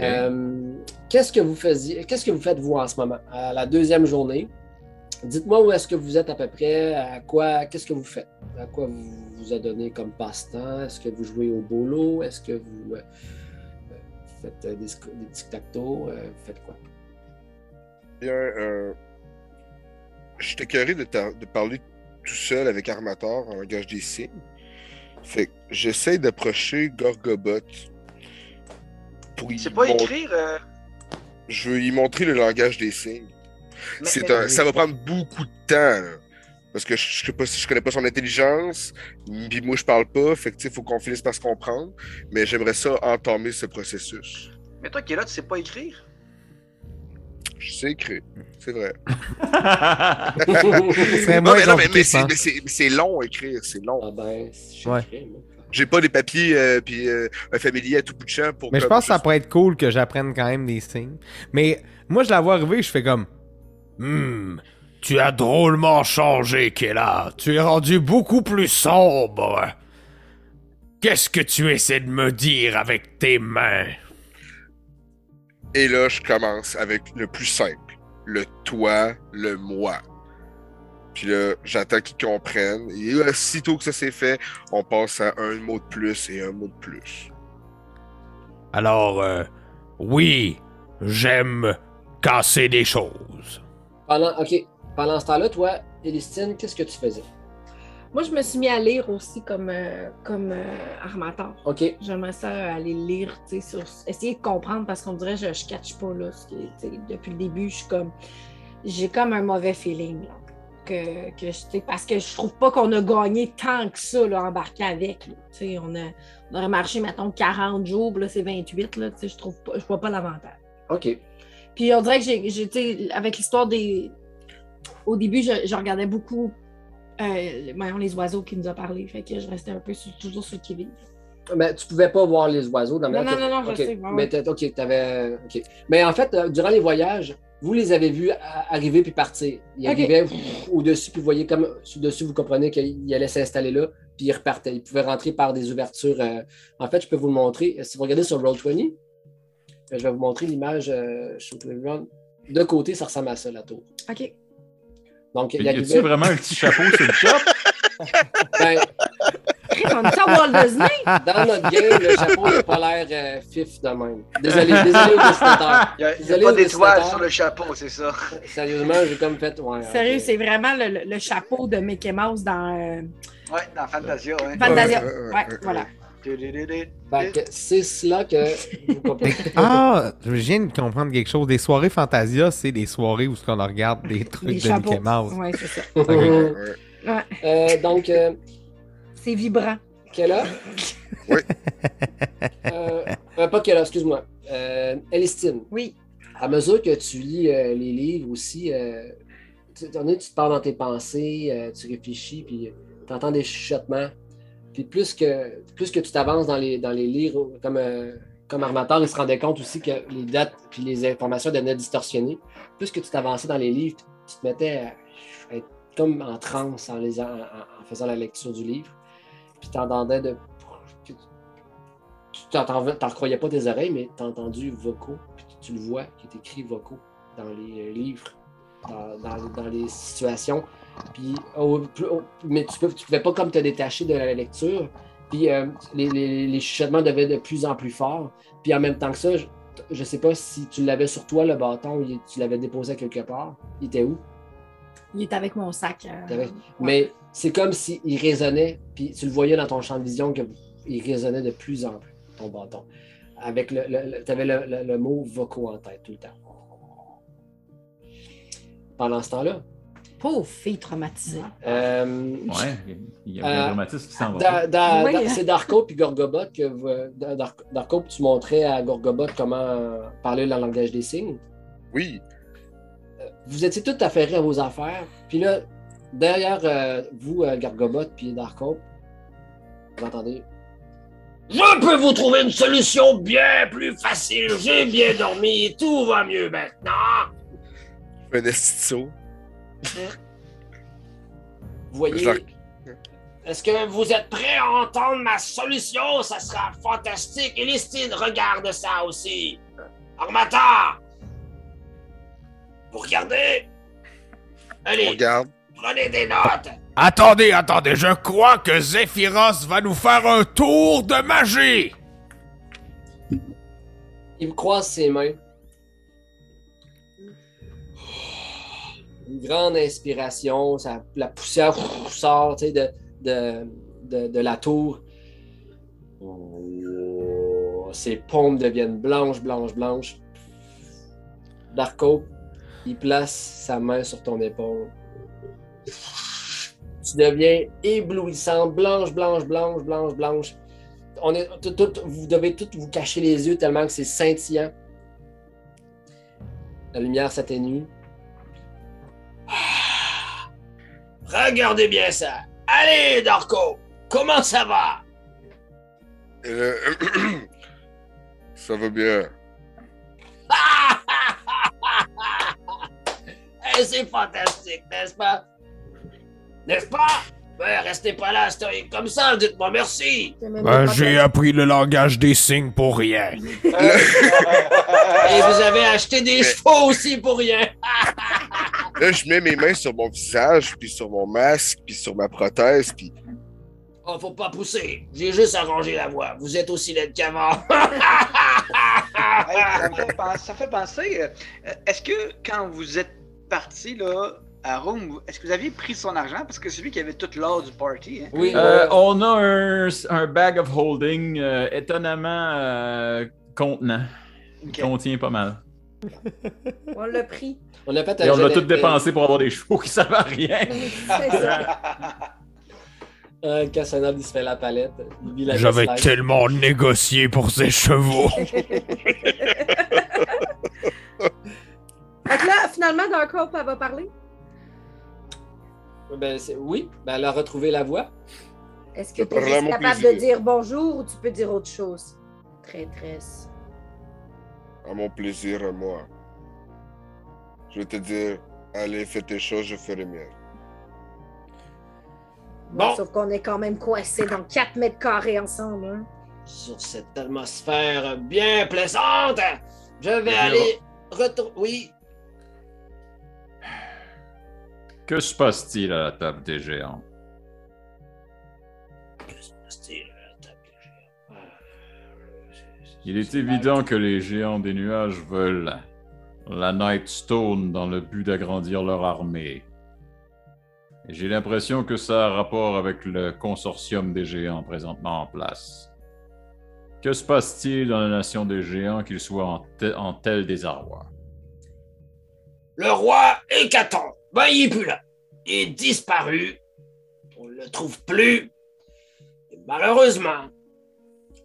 [SPEAKER 5] Euh, qu'est-ce que vous faisiez, qu'est-ce que vous faites vous en ce moment? À la deuxième journée, dites-moi où est-ce que vous êtes à peu près, à quoi, qu'est-ce que vous faites? À quoi vous vous a donné comme passe-temps? Est-ce que vous jouez au bolo? Est-ce que vous euh, faites euh, des, tic-tac-toe? Euh, vous faites quoi?
[SPEAKER 9] Bien, euh, j'étais curé de, ta- de parler tout seul avec Armator en langage des signes. Fait que j'essaie d'approcher Gorgobot pour y
[SPEAKER 6] C'est pas
[SPEAKER 9] mon-
[SPEAKER 6] écrire. euh,
[SPEAKER 9] Je veux y montrer le langage des signes.
[SPEAKER 6] mais-
[SPEAKER 9] C'est
[SPEAKER 6] mais-
[SPEAKER 9] un- ça va prendre beaucoup de temps. là. Parce que je, je, sais pas, si- je connais pas son intelligence, puis moi je parle pas, fait que il faut qu'on finisse par se comprendre. Mais j'aimerais ça entamer ce processus.
[SPEAKER 6] Mais toi qui es là, tu sais pas écrire?
[SPEAKER 9] Je sais écrire, c'est vrai. Mais, mais, mais c'est- mais c'est long à écrire, c'est long.
[SPEAKER 5] Ah ben, je
[SPEAKER 7] Ouais.
[SPEAKER 5] sais, moi.
[SPEAKER 9] J'ai pas des papiers euh, puis euh, un familier à tout bout de champ pour.
[SPEAKER 7] Mais je pense que ça pourrait être cool que j'apprenne quand même des signes. Mais moi, je la vois arriver, je fais comme.
[SPEAKER 2] Hmm, tu as drôlement changé, Kella. Tu es rendu beaucoup plus sombre. Qu'est-ce que tu essaies de me dire avec tes mains?
[SPEAKER 9] Et là, je commence avec le plus simple le toi, le moi. Puis là, j'attends qu'ils comprennent. Et aussitôt que ça c'est fait, on passe à un mot de plus et un mot de plus.
[SPEAKER 2] Alors, euh, oui, j'aime casser des choses.
[SPEAKER 5] Pendant, OK. Pendant ce temps-là, toi, Elistine, qu'est-ce que tu faisais?
[SPEAKER 3] Moi, je me suis mis à lire aussi comme, euh, comme euh, Armator.
[SPEAKER 5] OK.
[SPEAKER 3] J'aimerais ça aller lire, tu sais, sur essayer de comprendre parce qu'on dirait que je, je catch pas là. depuis le début, je suis comme j'ai comme un mauvais feeling là, que, je- sais, parce que je trouve pas qu'on a gagné tant que ça là, embarqué avec. là. Sais, on, a, on aurait marché mettons 40 jours, puis là c'est 28 là, sais, je trouve pas, je vois pas l'avantage.
[SPEAKER 5] OK.
[SPEAKER 3] Puis on dirait que j'ai, sais, avec l'histoire des. Au début, je, je regardais beaucoup euh, voyons, les oiseaux qui nous a parlé. Fait que je restais un peu sur- toujours sur le qui-vive.
[SPEAKER 5] Mais tu pouvais pas voir les oiseaux dans
[SPEAKER 3] Non,
[SPEAKER 5] la
[SPEAKER 3] non, non, non, je
[SPEAKER 5] OK.
[SPEAKER 3] sais, ouais,
[SPEAKER 5] Mais. OK. Mais en fait, euh, durant les voyages, vous les avez vus a- arriver puis partir. Ils arrivaient au-dessus, puis vous voyez comme au-dessus, vous comprenez qu'ils allaient s'installer là, puis ils repartaient. Ils pouvaient rentrer par des ouvertures. euh, En fait, je peux vous le montrer. Si vous regardez sur Roll20, euh, je vais vous montrer l'image. euh. De côté, ça ressemble à ça, la tour.
[SPEAKER 3] OK.
[SPEAKER 5] Donc, il
[SPEAKER 8] Y a-tu
[SPEAKER 5] arrivait.
[SPEAKER 8] vraiment un petit chapeau sur le top?
[SPEAKER 5] Ben,
[SPEAKER 3] Walt Disney!
[SPEAKER 5] dans notre game, le chapeau n'a pas l'air euh, fif de même. Désolé, désolé aux destinataires.
[SPEAKER 6] Il n'y a, il y a pas d'étoile sur le chapeau, c'est ça.
[SPEAKER 5] Sérieusement, j'ai comme fait. Ouais,
[SPEAKER 3] Sérieux, c'est vraiment le, le- le chapeau de Mickey Mouse dans euh,
[SPEAKER 6] Ouais, dans Fantasia, ouais.
[SPEAKER 3] Fantasia.
[SPEAKER 9] Ouais,
[SPEAKER 3] voilà.
[SPEAKER 6] Tudududud.
[SPEAKER 5] Fait que c'est cela que vous comprenez.
[SPEAKER 7] Ah, je viens de comprendre quelque chose. Des soirées Fantasia, c'est des soirées où on regarde des trucs de
[SPEAKER 3] chapeaux.
[SPEAKER 7] Mickey Mouse.
[SPEAKER 3] Ouais, c'est ça.
[SPEAKER 9] ouais.
[SPEAKER 5] Euh, donc, euh,
[SPEAKER 3] C'est vibrant.
[SPEAKER 5] quelle heure?
[SPEAKER 9] Oui.
[SPEAKER 5] Euh, euh, pas quelle heure, excuse-moi. Euh, Elistine,
[SPEAKER 3] Oui.
[SPEAKER 5] à mesure que tu lis euh, les livres aussi, euh, tu, tu te parles dans tes pensées, euh, tu réfléchis, puis tu entends des chuchotements. Puis plus que, plus que tu t'avances dans les, dans les livres, comme, euh, comme Armateur, il se rendait compte aussi que les dates puis les informations devenaient distorsionnées. Plus que tu t'avançais dans les livres, tu te mettais à, à être comme en transe en, lisant, en, en faisant la lecture du livre. Puis t'entendais de. Tu t'en croyais pas tes oreilles, mais t'as entendu vocaux, puis tu le vois, qui est écrit vocaux dans les euh, livres, dans, dans- dans les situations. Puis, mais tu ne tu pouvais pas comme te détacher de la lecture. Puis euh, les, les, les chuchotements devenaient de plus en plus forts. Puis en même temps que ça, je ne sais pas si tu l'avais sur toi, le bâton, ou tu l'avais déposé quelque part. Il était où?
[SPEAKER 3] Il est avec mon sac. euh,
[SPEAKER 5] Mais c'est comme s'il résonnait, puis tu le voyais dans ton champ de vision qu'il résonnait de plus en plus, ton bâton. Avec le, tu avais le, le- le mot vocaux en tête tout le temps. Pendant ce temps-là,
[SPEAKER 3] Pauvre fille traumatisée.
[SPEAKER 5] euh,
[SPEAKER 8] Ouais, il y a
[SPEAKER 5] Euh,
[SPEAKER 8] un dramatisme qui s'en va.
[SPEAKER 3] Oui.
[SPEAKER 5] c'est Darko puis Gorgobot que Darko, tu montrais à Gorgobot comment euh, parler le langage des signes.
[SPEAKER 9] Oui.
[SPEAKER 5] vous étiez tout affairés à vos affaires. Puis là, derrière euh, vous, euh, Gargobot puis Darko, vous entendez.
[SPEAKER 10] Je peux vous trouver une solution bien plus facile. J'ai bien dormi, tout va mieux maintenant.
[SPEAKER 9] Un.
[SPEAKER 5] Vous voyez.
[SPEAKER 10] Est-ce que vous êtes prêts à entendre ma solution? Ça sera fantastique. Elistine, regarde ça aussi. Armata! Vous regardez?
[SPEAKER 9] On
[SPEAKER 10] Allez,
[SPEAKER 9] regarde.
[SPEAKER 10] Prenez des notes.
[SPEAKER 2] Attendez, attendez, je crois que Zephyros va nous faire un tour de magie!
[SPEAKER 5] Il vous croise ses mains. Une grande inspiration, ça, la poussière sort tu sais, de, de, de, de la tour. Oh, ses paumes deviennent blanches, blanches, blanches. Darko, il place sa main sur ton épaule. Tu deviens éblouissant, blanche, blanche, blanche, blanche, blanche. On est, tout- tout- vous devez tous vous cacher les yeux tellement que c'est scintillant. La lumière s'atténue.
[SPEAKER 10] Regardez bien ça. Allez, Darko, comment ça va?
[SPEAKER 9] Euh, Ça va bien.
[SPEAKER 10] Eh, c'est fantastique, n'est-ce pas? N'est-ce pas? Ben, restez pas là, stoïque comme ça, dites-moi merci.
[SPEAKER 2] Ben, j'ai appris le langage des signes pour rien.
[SPEAKER 5] Et vous avez acheté des chevaux aussi pour rien.
[SPEAKER 9] Là, je mets mes mains sur mon visage, puis sur mon masque, puis sur ma prothèse, puis
[SPEAKER 10] Oh, faut pas pousser. J'ai juste arrangé la voix. Vous êtes aussi laide qu'avant.
[SPEAKER 6] Hey, ça, fait penser, ça fait penser, euh, est-ce que quand vous êtes parti là, à Rome, est-ce que vous aviez pris son argent? Parce que c'est lui qui avait toute l'or du party. Hein?
[SPEAKER 5] Oui,
[SPEAKER 8] Euh, on a un, un bag of holding euh, étonnamment euh, contenant. Il contient pas mal.
[SPEAKER 3] On l'a pris.
[SPEAKER 5] on a fait
[SPEAKER 8] Et on l'a tout dépensé pour avoir des chevaux qui servent à rien.
[SPEAKER 3] C'est ça.
[SPEAKER 5] Euh, se fait la palette. Il vit la
[SPEAKER 2] J'avais tellement négocié pour ces chevaux.
[SPEAKER 3] Fait que là, finalement, Dark Hope, elle va parler?
[SPEAKER 5] Ben, oui, ben, elle a retrouvé la voix.
[SPEAKER 3] Est-ce que tu es capable
[SPEAKER 9] plaisir.
[SPEAKER 3] de dire bonjour ou tu peux dire autre chose? Traîtresse.
[SPEAKER 9] à mon plaisir à moi. Je vais te dire, allez, fais tes choses, je ferai mieux.
[SPEAKER 10] Bon.
[SPEAKER 3] Sauf qu'on est quand même coincés dans 4 mètres carrés ensemble. Hein?
[SPEAKER 10] Sur cette atmosphère bien plaisante, je vais aller retourner. Oui,
[SPEAKER 8] Que se passe-t-il à la table des géants?
[SPEAKER 10] Euh,
[SPEAKER 8] Il est évident que les géants des nuages veulent la Nightstone dans le but d'agrandir leur armée. Et J'ai l'impression que ça a rapport avec le consortium des géants présentement en place. Que se passe-t-il dans la nation des géants qu'ils soient en, te- en tel désarroi?
[SPEAKER 10] Le roi Hécaton, ben il est plus là. Il est disparu. On ne le trouve plus. Malheureusement,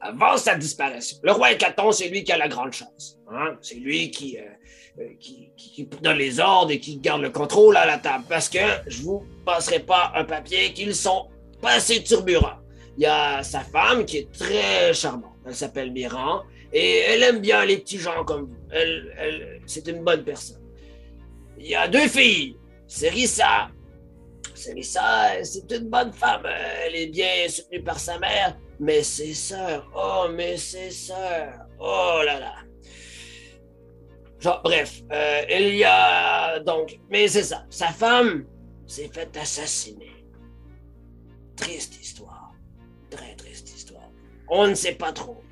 [SPEAKER 10] avant sa disparition, le roi Hécaton, c'est lui qui a la grande chance. hein. C'est lui qui, euh, euh, qui, donne les ordres et qui garde le contrôle à la table. Parce que je vous passerai pas un papier qu'ils sont pas assez turburents. Il y a sa femme qui est très charmante. Elle s'appelle Miran. Et elle aime bien les petits gens comme vous. Elle- c'est une bonne personne. Il y a deux filles, c'est Rissa C'est une bonne femme. Elle est bien soutenue par sa mère. Mais ses sœurs, oh, mais ses sœurs, oh là là. Genre, bref, euh, il y a donc, mais c'est ça, sa femme s'est fait assassiner. Triste histoire, très triste histoire. On ne sait pas trop.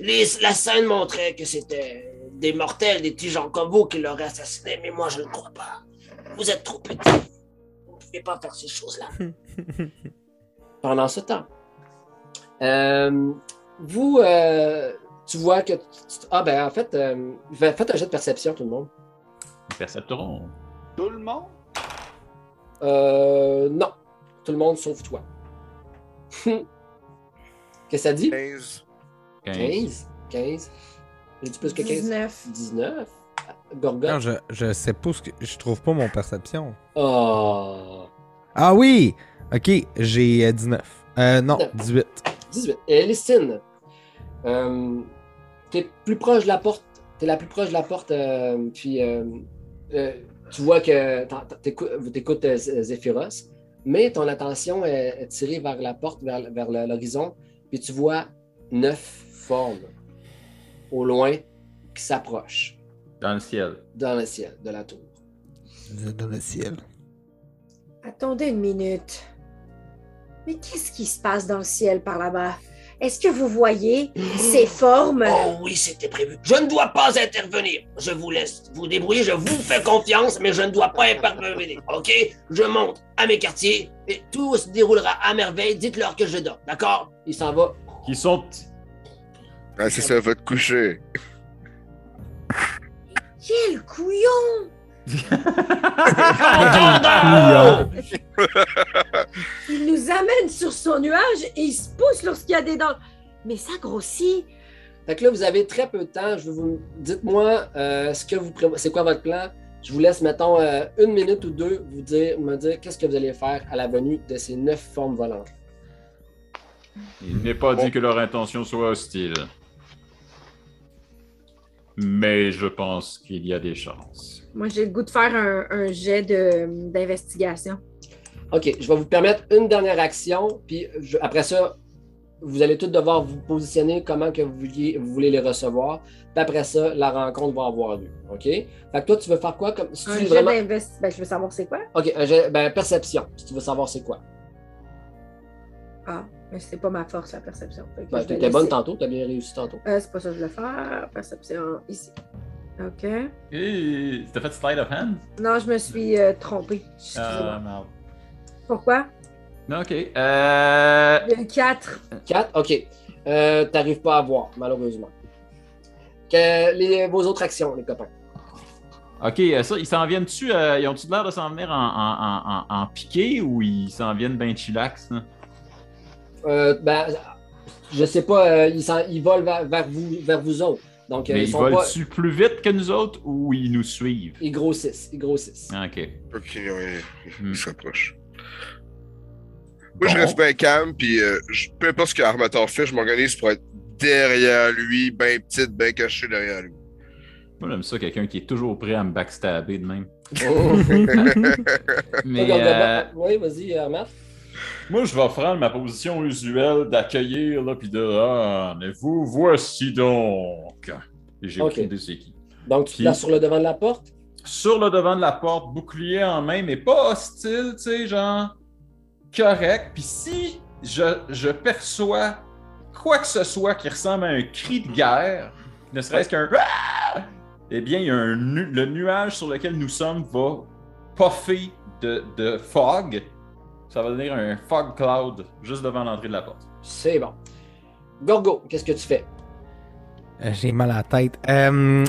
[SPEAKER 10] La scène montrait que c'était des mortels, des petits gens comme vous qui l'auraient assassiné, mais moi je ne crois pas. Vous êtes trop petit. Vous ne pouvez pas faire ces choses-là.
[SPEAKER 5] pendant ce temps. Euh, vous, euh, tu vois que. Ah, ben en fait, euh, faites un jet de perception, tout le monde.
[SPEAKER 8] Perceptron.
[SPEAKER 6] Tout le monde?
[SPEAKER 5] Euh, non. Tout le monde sauf toi. Qu'est-ce que ça dit?
[SPEAKER 9] 15.
[SPEAKER 5] 15. 15. J'ai-tu plus que 15?
[SPEAKER 3] 19.
[SPEAKER 5] 19.
[SPEAKER 7] Non, je, je sais pas ce que. Je trouve pas mon perception.
[SPEAKER 5] Oh.
[SPEAKER 7] Ah oui! Ok, j'ai euh, 19. Euh, non, 18.
[SPEAKER 5] 18. Et Lystine, euh, t'es plus proche de la porte. T'es la plus proche de la porte. euh, puis euh, euh, tu vois que t'écoutes euh, Z- Zéphyros, mais ton attention est, est tirée vers la porte, vers, vers l'horizon. Puis tu vois neuf formes au loin qui s'approchent
[SPEAKER 8] Dans le ciel.
[SPEAKER 5] dans le ciel de la tour.
[SPEAKER 7] Dans le ciel.
[SPEAKER 3] Attendez une minute. Mais qu'est-ce qui se passe dans le ciel par là-bas? Est-ce que vous voyez ces formes?
[SPEAKER 10] Oh oui, c'était prévu. Je ne dois pas intervenir. Je vous laisse vous débrouiller, je vous fais confiance, mais je ne dois pas intervenir. OK? Je monte à mes quartiers et tout se déroulera à merveille. Dites-leur que je dors, d'accord?
[SPEAKER 5] Il s'en va.
[SPEAKER 8] Qui sont.
[SPEAKER 9] Ah, c'est ça, va te coucher.
[SPEAKER 3] Quel couillon! Il nous amène sur son nuage et il se pousse lorsqu'il y a des dents. Mais ça grossit.
[SPEAKER 5] Fait que là, vous avez très peu de temps. Je vous... Dites-moi euh, ce que vous prévo- c'est quoi votre plan? Je vous laisse, mettons, euh, une minute ou deux, vous dire, me dire qu'est-ce que vous allez faire à la venue de ces neuf formes volantes.
[SPEAKER 8] Il n'est pas dit que leur intention soit hostile. Mais je pense qu'il y a des chances.
[SPEAKER 3] Moi, j'ai le goût de faire un, un jet de- d'investigation.
[SPEAKER 5] OK, je vais vous permettre une dernière action, puis je- après ça, vous allez tous devoir vous positionner comment que vous, vouliez- vous voulez les recevoir. Puis après ça, la rencontre va avoir lieu. OK? Fait que toi, tu veux faire quoi? Comme, si
[SPEAKER 3] Un
[SPEAKER 5] tu
[SPEAKER 3] jet
[SPEAKER 5] vraiment...
[SPEAKER 3] d'investigation. Ben, je veux savoir c'est quoi?
[SPEAKER 5] OK, un jet- ben, perception, si tu veux savoir c'est quoi.
[SPEAKER 3] Ah, mais c'est pas ma force, la perception.
[SPEAKER 5] Ben,
[SPEAKER 3] je vais
[SPEAKER 5] T'étais bonne tantôt, t'as bien réussi tantôt.
[SPEAKER 3] Euh, c'est pas ça que je voulais faire. Perception ici. OK.
[SPEAKER 8] Et t'as fait slide of hand?
[SPEAKER 3] Non, je me suis euh, trompée.
[SPEAKER 8] Ah, merde.
[SPEAKER 3] Pourquoi?
[SPEAKER 8] Ok. Euh...
[SPEAKER 3] Il y a eu 4.
[SPEAKER 5] 4, ok. Euh, T'arrives pas à voir, malheureusement. Que les, vos autres actions, les copains.
[SPEAKER 8] Ok, euh, ça, ils s'en viennent-tu? euh, ils ont-tu l'air de s'en venir en, en, en, en, en piqué ou ils s'en viennent ben chillax?
[SPEAKER 5] Euh, ben, je sais pas, euh, ils, ils volent vers, vers vous, vers vous autres. Donc, euh,
[SPEAKER 8] Mais
[SPEAKER 5] ils
[SPEAKER 8] ils
[SPEAKER 5] pas.
[SPEAKER 8] volent-tu plus vite que nous autres ou ils nous suivent?
[SPEAKER 5] Ils grossissent, ils grossissent.
[SPEAKER 8] Ah, Ok.
[SPEAKER 9] Ok, ouais,
[SPEAKER 8] Hmm.
[SPEAKER 9] il s'approche. Moi, je reste bien calme, puis euh, je- peu importe ce que Armator fait, je m'organise pour être derrière lui, bien petite, bien caché derrière lui.
[SPEAKER 8] Moi, j'aime ça, quelqu'un qui est toujours prêt à me backstabber de même.
[SPEAKER 5] Oh.
[SPEAKER 8] Mais euh,
[SPEAKER 5] Oui, vas-y, Armat.
[SPEAKER 8] Moi, je vais prendre ma position usuelle d'accueillir, là, puis de Ah, mais vous voici donc. Et j'ai
[SPEAKER 5] Ok.
[SPEAKER 8] aucune idée qui.
[SPEAKER 5] Donc, tu te places sur le devant de la porte?
[SPEAKER 8] Sur le devant de la porte, bouclier en main, mais pas hostile, tu sais, genre correct. Puis si je, je perçois quoi que ce soit qui ressemble à un cri de guerre, ne serait-ce qu'un Ah! eh bien, il y a un nu- le nuage sur lequel nous sommes va puffer de, de fog. Ça va devenir un fog cloud juste devant l'entrée de la porte.
[SPEAKER 5] C'est bon. Gorgo, qu'est-ce que tu fais?
[SPEAKER 7] Euh, J'ai mal à la tête. Euh,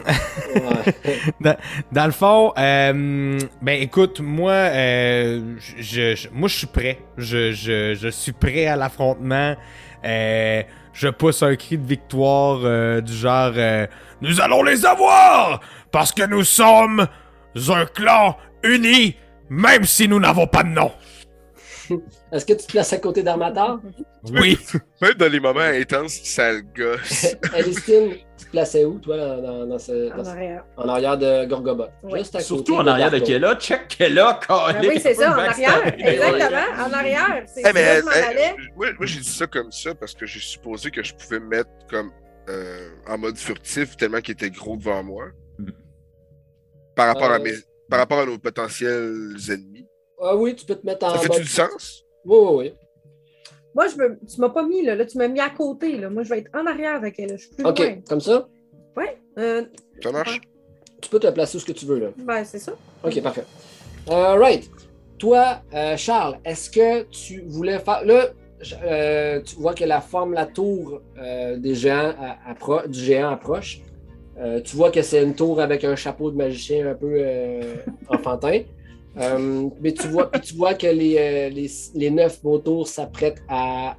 [SPEAKER 7] dans, dans le fond, euh, ben écoute, moi, euh, je, je- moi je suis prêt. Je, je, je suis prêt à l'affrontement. Euh, je pousse un cri de victoire euh, du genre euh,
[SPEAKER 2] Nous allons les avoir parce que nous sommes un clan uni, même si nous n'avons pas de nom.
[SPEAKER 5] Est-ce que tu te places à côté d'Armateur?
[SPEAKER 7] Oui.
[SPEAKER 9] Même dans les moments intenses, ça le gosse.
[SPEAKER 5] Elistine, tu te plaçais où, toi, dans, ce-
[SPEAKER 3] En
[SPEAKER 5] dans ce-
[SPEAKER 3] arrière.
[SPEAKER 5] en arrière de Gorgobot?
[SPEAKER 3] Ouais.
[SPEAKER 5] Juste à
[SPEAKER 8] Surtout
[SPEAKER 5] côté
[SPEAKER 8] en arrière de
[SPEAKER 5] Darko.
[SPEAKER 8] Kella. Check Kella,
[SPEAKER 3] Ben oui, c'est ça, en arrière. Exactement, en arrière. C'est
[SPEAKER 9] Eh, mais, eh, moi, moi, j'ai dit ça comme ça parce que j'ai supposé que je pouvais me mettre comme euh, en mode furtif tellement qu'il était gros devant moi.
[SPEAKER 8] Mhm.
[SPEAKER 9] Par rapport, à
[SPEAKER 5] Euh.
[SPEAKER 9] mes, par rapport à nos potentiels ennemis.
[SPEAKER 5] Ah oui, tu peux te mettre en
[SPEAKER 9] Ça fait
[SPEAKER 5] mode-
[SPEAKER 9] du sens?
[SPEAKER 5] Oui, oui, oui.
[SPEAKER 3] Moi, je me... tu m'as pas mis, là. là. Tu m'as mis à côté, là. Moi, je vais être en arrière avec elle. Je suis plus
[SPEAKER 5] OK,
[SPEAKER 3] loin.
[SPEAKER 5] comme ça,
[SPEAKER 3] Ouais. Euh,
[SPEAKER 9] Ça marche?
[SPEAKER 5] tu peux te placer où ce que tu veux, là.
[SPEAKER 3] ben, c'est ça.
[SPEAKER 5] OK, parfait. All right. Toi, euh, Charles, est-ce que tu voulais faire. Là, euh, tu vois que la forme, la tour euh, des géants appro- du géant approche. Euh, tu vois que c'est une tour avec un chapeau de magicien un peu euh, enfantin. Euh, mais tu vois, puis tu vois que les, euh, les, les neuf vautours s'apprêtent à,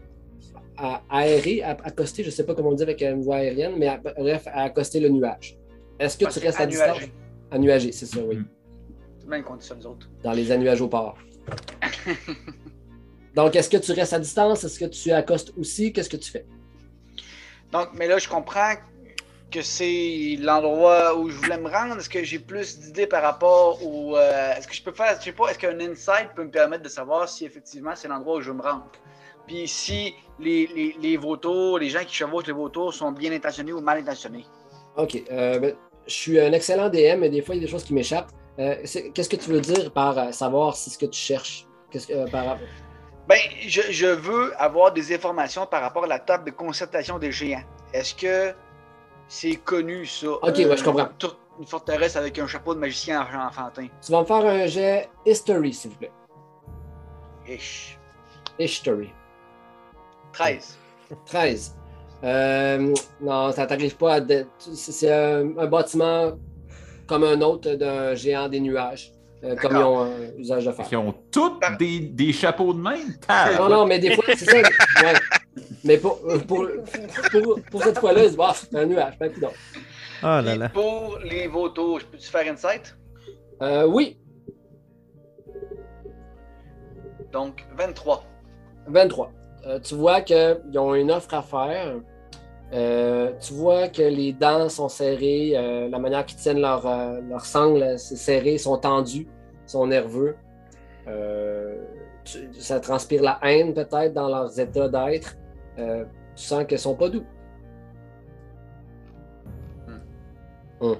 [SPEAKER 5] à aérer, à accoster, je ne sais pas comment on dit avec une voie aérienne, mais à- bref, à accoster le nuage. Est-ce que
[SPEAKER 6] Ah,
[SPEAKER 5] tu restes à distance?
[SPEAKER 6] annuagé.
[SPEAKER 5] Annuagé, c'est ça, oui.
[SPEAKER 6] Dit ça, nous autres.
[SPEAKER 5] Dans les annuages au port. Donc, est-ce que tu restes à distance? Est-ce que tu accostes aussi? Qu'est-ce que tu fais?
[SPEAKER 6] Donc, mais là, je comprends que c'est l'endroit où je voulais me rendre? Est-ce que j'ai plus d'idées par rapport au. euh, est-ce que je peux faire, je sais pas, est-ce qu'un insight peut me permettre de savoir si effectivement c'est l'endroit où je veux me rendre? Puis si les, les, les vautours, les gens qui chevauchent les vautours sont bien intentionnés ou mal intentionnés?
[SPEAKER 5] OK. euh, ben, je suis un excellent DM, mais des fois, il y a des choses qui m'échappent. Euh, Qu'est-ce que tu veux dire par savoir si ce que tu cherches? Qu'est-ce que, par...
[SPEAKER 6] Ben, je, je veux avoir des informations par rapport à la table de concertation des géants. Est-ce que c'est connu, ça?
[SPEAKER 5] Ok, ouais, je comprends.
[SPEAKER 6] tour- Une forteresse avec un chapeau de magicien enfantin.
[SPEAKER 5] Tu vas me faire un jet History, s'il vous plaît.
[SPEAKER 6] Ish.
[SPEAKER 5] History.
[SPEAKER 6] 13.
[SPEAKER 5] 13. Euh, non, ça t'arrive pas à. C'est un, un bâtiment comme un autre d'un géant des nuages, euh, comme ils ont un usage de faire.
[SPEAKER 8] Qui ont tous des, des chapeaux de même. Ah,
[SPEAKER 5] Non, non, mais des fois, c'est ça. ouais. Mais pour, pour, pour, pour cette fois-là, ils se disent, bah, c'est un nuage, pas plus donc.
[SPEAKER 7] Oh là là.
[SPEAKER 6] pour les vautours, je peux-tu faire insight?
[SPEAKER 5] Euh, oui,
[SPEAKER 6] Donc, 23.
[SPEAKER 5] 23. Euh, tu vois qu'ils ont une offre à faire. Euh, tu vois que les dents sont serrées, euh, la manière qu'ils tiennent leur, euh, leur sangle, c'est serré, ils sont tendus, ils sont nerveux. Euh, tu- ça transpire la haine peut-être dans leurs états d'être. Euh, tu sens qu'ils sont pas doux. Hum.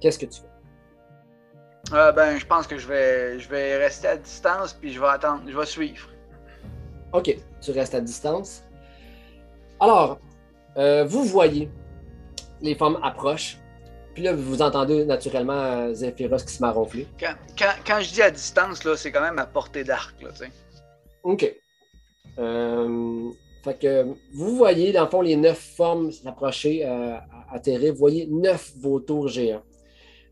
[SPEAKER 5] Qu'est-ce que tu fais?
[SPEAKER 6] Euh, ben, je pense que je vais, je vais rester à distance puis je vais attendre, je vais suivre.
[SPEAKER 5] OK, tu restes à distance. Alors, euh, vous voyez les femmes approchent. Puis là, vous entendez naturellement euh, Zephyros qui se met à ronfler.
[SPEAKER 6] Quand, quand, quand je dis à distance, là, c'est quand même à portée d'arc, là, tu sais.
[SPEAKER 5] OK. Euh, fait que vous voyez, dans le fond, les neuf formes s'approcher, euh, à-. Vous voyez neuf vautours géants.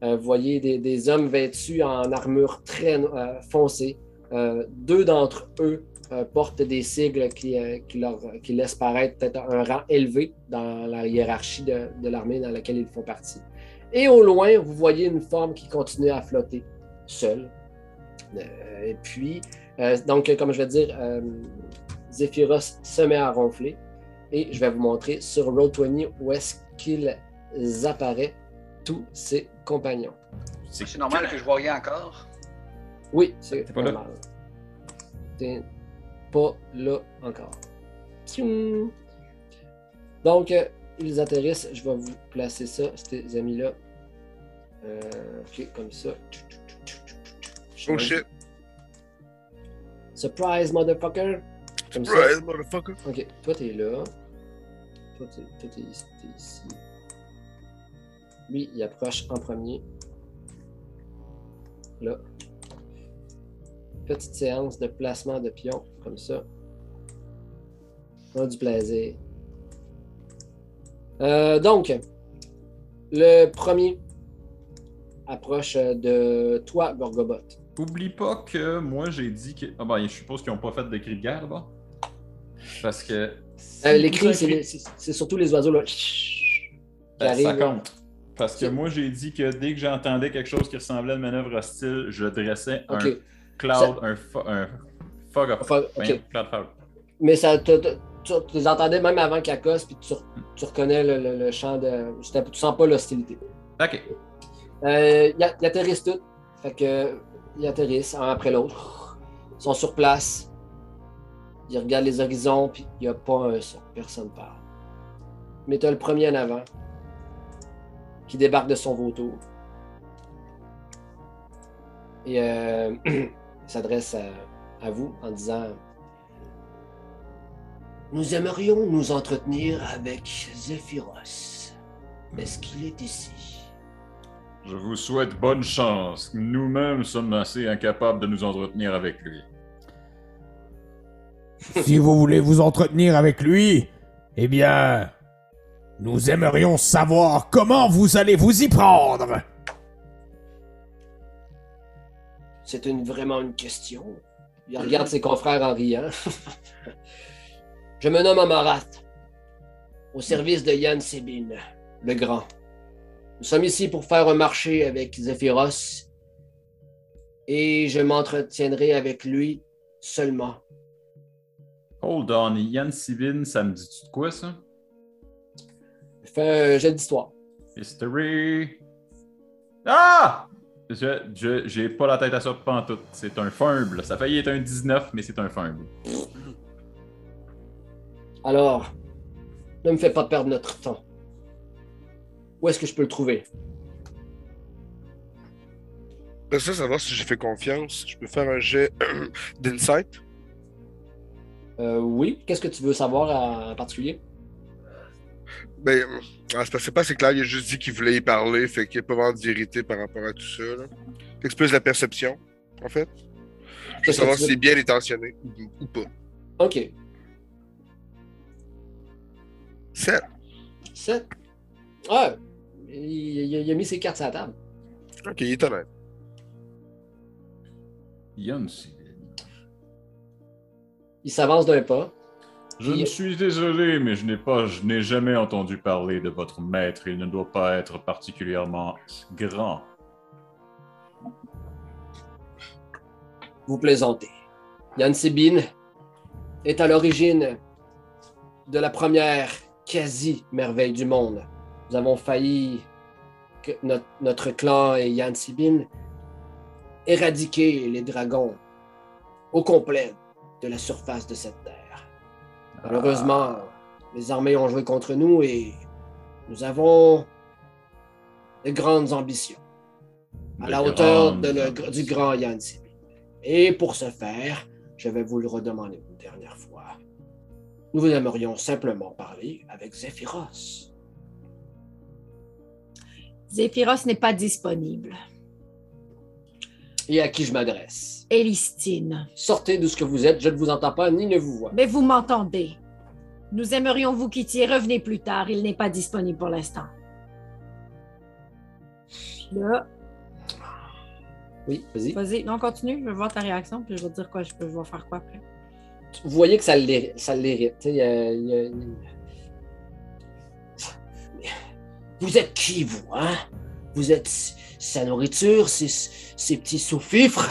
[SPEAKER 5] Euh, vous voyez des, hommes vêtus en armure très euh, foncée. Euh, deux d'entre eux portent des sigles qui, qui, leur, qui laissent paraître peut-être un rang élevé dans la hiérarchie de, l'armée dans laquelle ils font partie. Et au loin, vous voyez une forme qui continue à flotter seule. Et puis, donc, comme je vais dire, Zephyros se met à ronfler. Et je vais vous montrer sur Roll20 où est-ce qu'ils apparaissent, tous ses compagnons.
[SPEAKER 6] C'est normal que je vois rien encore?
[SPEAKER 5] Oui, c'est
[SPEAKER 8] pas là?
[SPEAKER 5] normal. T'es pas là encore. Donc, euh, ils atterrissent. Je vais vous placer ça, ces amis-là. Euh, ok, comme ça.
[SPEAKER 9] Oh shit.
[SPEAKER 5] Surprise, motherfucker. Comme ça.
[SPEAKER 9] Surprise, motherfucker.
[SPEAKER 5] Ok, toi t'es là. Toi t'es, toi, t'es ici, t'es ici. Lui, il approche en premier. Là. Petite séance de placement de pions, comme ça. On a du plaisir. Euh, donc, le premier approche de toi, Gorgobot.
[SPEAKER 8] Oublie pas que moi j'ai dit que. Ah ben, je suppose qu'ils n'ont pas fait de cri de guerre là-bas. Parce que. si
[SPEAKER 5] Euh, les cris, c'est, surtout les oiseaux là,
[SPEAKER 8] Ben, ça compte. Parce que moi j'ai dit que dès que j'entendais quelque chose qui ressemblait à une manœuvre hostile, je dressais un cloud, un, fo- un Voyons,
[SPEAKER 5] ok.
[SPEAKER 8] plate fuck.
[SPEAKER 5] Mais ça, te- te- tu, tu les entendais même avant qu'ils accostent, puis tu, tu reconnais le, le- le chant de. Tu sens pas l'hostilité.
[SPEAKER 8] Ok.
[SPEAKER 5] Euh, ils atterrissent tous. Fait que, ils atterrissent un après l'autre. Ils sont sur place. Ils regardent les horizons, puis il n'y a pas un son. Personne parle. Mais t'as le premier en avant qui débarque de son vautour. Et euh, il s'adresse à, à vous en disant Nous aimerions nous entretenir avec Zéphyros. Est-ce qu'il est ici?
[SPEAKER 8] Je vous souhaite bonne chance. Nous-mêmes sommes assez incapables de nous entretenir avec lui.
[SPEAKER 2] Si vous voulez vous entretenir avec lui, eh bien, nous aimerions savoir comment vous allez vous y prendre.
[SPEAKER 5] C'est vraiment une question. Il regarde ses confrères en riant. Je me nomme Amarat, au service de Yann Sebin, le grand. Nous sommes ici pour faire un marché avec Zéphyros et je m'entretiendrai avec lui seulement.
[SPEAKER 8] Hold on, Yann Sibin, ça me dit-tu de quoi ça?
[SPEAKER 5] Fais un jet d'histoire.
[SPEAKER 8] History. Ah! Je, je- j'ai pas la tête à ça pantoute. C'est un fumble. Ça a failli être un 19, mais c'est un fumble.
[SPEAKER 5] Alors, ne me fais pas perdre notre temps. Où est-ce que je peux le trouver?
[SPEAKER 9] Après ça, savoir si j'ai fait confiance. Je peux faire un jet d'insight.
[SPEAKER 5] Euh, oui. Qu'est-ce que tu veux savoir en- particulier?
[SPEAKER 9] Ben, ah, c'est pas- c'est pas assez clair. Il a juste dit qu'il voulait y parler, fait qu'il n'y a pas vraiment de vérité par rapport à tout ça. Là. Fait que c'est plus la perception, en fait? Je veux savoir si c'est bien intentionné ou, pas.
[SPEAKER 5] Ok.
[SPEAKER 9] 7.
[SPEAKER 5] 7. Ouais. Il, il- il a mis ses cartes sur la table.
[SPEAKER 9] Ok, il est honnête.
[SPEAKER 8] Yann Sibin.
[SPEAKER 5] Il s'avance d'un pas.
[SPEAKER 8] Je me suis désolé, mais je n'ai pas, je n'ai jamais entendu parler de votre maître. Il ne doit pas être particulièrement grand.
[SPEAKER 5] Vous plaisantez. Yann Sebin est à l'origine de la première quasi-merveille du monde. Nous avons failli, que notre, notre clan et Yann Sebin, éradiquer les dragons au complet de la surface de cette terre. Malheureusement, les armées ont joué contre nous et nous avons de grandes ambitions à
[SPEAKER 8] De
[SPEAKER 5] la hauteur de le- du grand Yann Sebin. Et pour ce faire, je vais vous le redemander une dernière fois. Nous aimerions simplement parler avec Zéphyros.
[SPEAKER 3] Zéphyros n'est pas disponible.
[SPEAKER 5] Et à qui je m'adresse?
[SPEAKER 3] Elistine.
[SPEAKER 5] Sortez de ce que vous êtes, je ne vous entends pas ni ne vous vois.
[SPEAKER 3] Mais vous m'entendez. Nous aimerions vous quitter. Revenez plus tard. Il n'est pas disponible pour l'instant. Là,
[SPEAKER 5] Oui, vas-y.
[SPEAKER 3] vas-y. Non, continue. Je veux voir ta réaction, puis je vais te dire quoi. Je peux vais faire quoi après.
[SPEAKER 5] Vous voyez que ça a- il- Vous êtes qui, vous, hein? Vous êtes sa nourriture, ses, ses petits sous-fifres?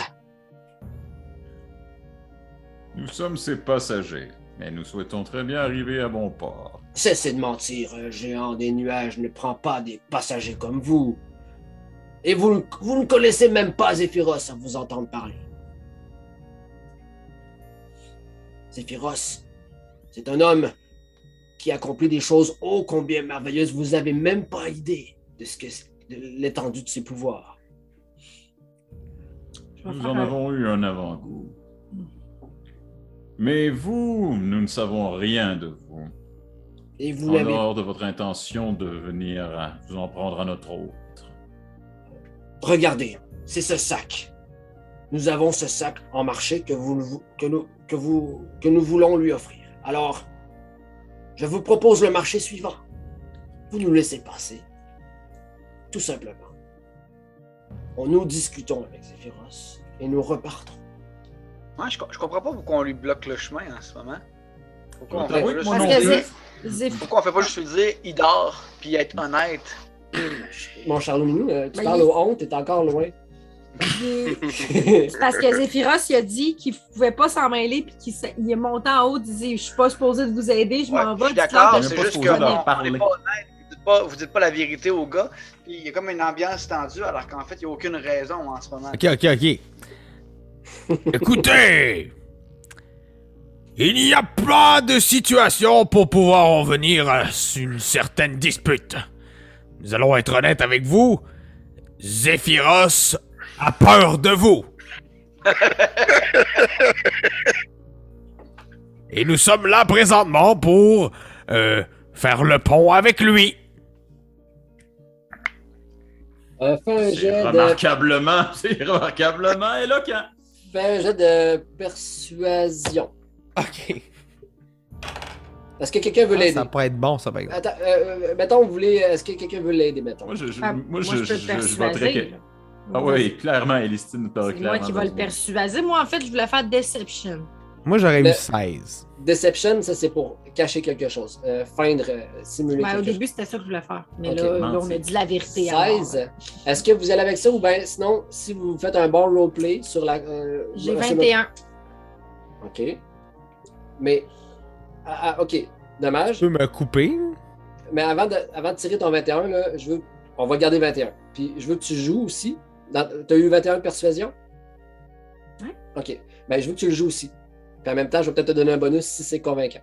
[SPEAKER 8] Nous sommes ses passagers, mais nous souhaitons très bien arriver à bon port.
[SPEAKER 5] Cessez de mentir, un géant des nuages ne prend pas des passagers comme vous. Et vous, vous ne connaissez même pas Zéphyros à vous entendre parler. Zéphyros, c'est un homme qui accomplit des choses ô combien merveilleuses. Vous n'avez même pas idée de ce que de l'étendue de ses pouvoirs.
[SPEAKER 8] Nous en avons eu un avant-goût. Mais vous, nous ne savons rien de vous.
[SPEAKER 5] Et vous
[SPEAKER 8] En dehors de votre intention de venir vous en prendre à notre autre.
[SPEAKER 5] Regardez, c'est ce sac. Nous avons ce sac en marché que, vous, que, nous, que, vous, que nous voulons lui offrir. Alors, je vous propose le marché suivant. Vous nous laissez passer. Tout simplement. On nous discutons avec Zéphyros et nous repartons.
[SPEAKER 6] Ouais, je, co- je comprends pas pourquoi on lui bloque le chemin en ce moment. Pourquoi on
[SPEAKER 8] Je
[SPEAKER 6] fait juste.
[SPEAKER 3] Zé-
[SPEAKER 6] Pourquoi on fait pas juste lui dire il dort puis être honnête?
[SPEAKER 5] Mon Charlot Minou, euh, tu
[SPEAKER 3] Ben,
[SPEAKER 5] parles
[SPEAKER 3] il-
[SPEAKER 5] au honte, t'es encore loin.
[SPEAKER 3] Parce que Zéphyros, il a dit qu'il pouvait pas s'en mêler, puis qu'il est monté en haut, il disait Je suis pas supposé de vous aider, je
[SPEAKER 6] Ouais,
[SPEAKER 3] m'en
[SPEAKER 6] je
[SPEAKER 3] vais.
[SPEAKER 6] suis
[SPEAKER 3] dites-leur
[SPEAKER 6] d'accord, c'est juste vous n'êtes pas honnête, dites pas, vous dites pas la vérité au gars, puis il y a comme une ambiance tendue, alors qu'en fait, il n'y a aucune raison en ce moment.
[SPEAKER 7] Ok, ok, ok.
[SPEAKER 2] Écoutez, il n'y a pas de situation pour pouvoir en venir à une certaine dispute. Nous allons être honnêtes avec vous. Zéphyros a peur de vous. Et nous sommes là présentement pour euh, faire le pont avec lui.
[SPEAKER 5] Euh, fais un jet de,
[SPEAKER 8] remarquablement, c'est remarquablement éloquent.
[SPEAKER 5] fais un jet de persuasion.
[SPEAKER 7] Ok.
[SPEAKER 5] Est-ce que quelqu'un veut
[SPEAKER 7] Ah,
[SPEAKER 5] l'aider?
[SPEAKER 7] ça pourrait être bon, ça, par exemple.
[SPEAKER 5] Attends, euh, euh, mettons, vous voulez. Est-ce que quelqu'un veut l'aider, mettons?
[SPEAKER 8] Moi, je, je,
[SPEAKER 3] Ah,
[SPEAKER 8] moi, je,
[SPEAKER 3] je peux
[SPEAKER 8] je, je, voterais. Ah oui, clairement, Elistine t'aurait
[SPEAKER 3] C'est moi
[SPEAKER 8] clairement
[SPEAKER 3] qui va le persuader. Moi, en fait, je voulais faire Deception.
[SPEAKER 7] Moi, j'aurais eu 16.
[SPEAKER 5] Deception, ça c'est pour cacher quelque chose. Euh, feindre, euh, simuler
[SPEAKER 3] Ouais, au début, c'était ça que je voulais faire. Mais là, là, on a dit la vérité. à mort.
[SPEAKER 5] 16. Est-ce que vous allez avec ça ou bien sinon, si vous faites un bon roleplay sur la. euh,
[SPEAKER 3] J'ai
[SPEAKER 5] sur-
[SPEAKER 3] 21.
[SPEAKER 5] Ok. Mais. Ah, ah, ok. Dommage.
[SPEAKER 7] Tu peux me couper?
[SPEAKER 5] Mais avant de, avant de tirer ton 21, là, je veux. On va garder 21. Puis je veux que tu joues aussi. Dans... T'as eu 21 de persuasion?
[SPEAKER 3] Ouais.
[SPEAKER 5] Ok. Ben, je veux que tu le joues aussi. Puis en même temps, je vais peut-être te donner un bonus si c'est convaincant.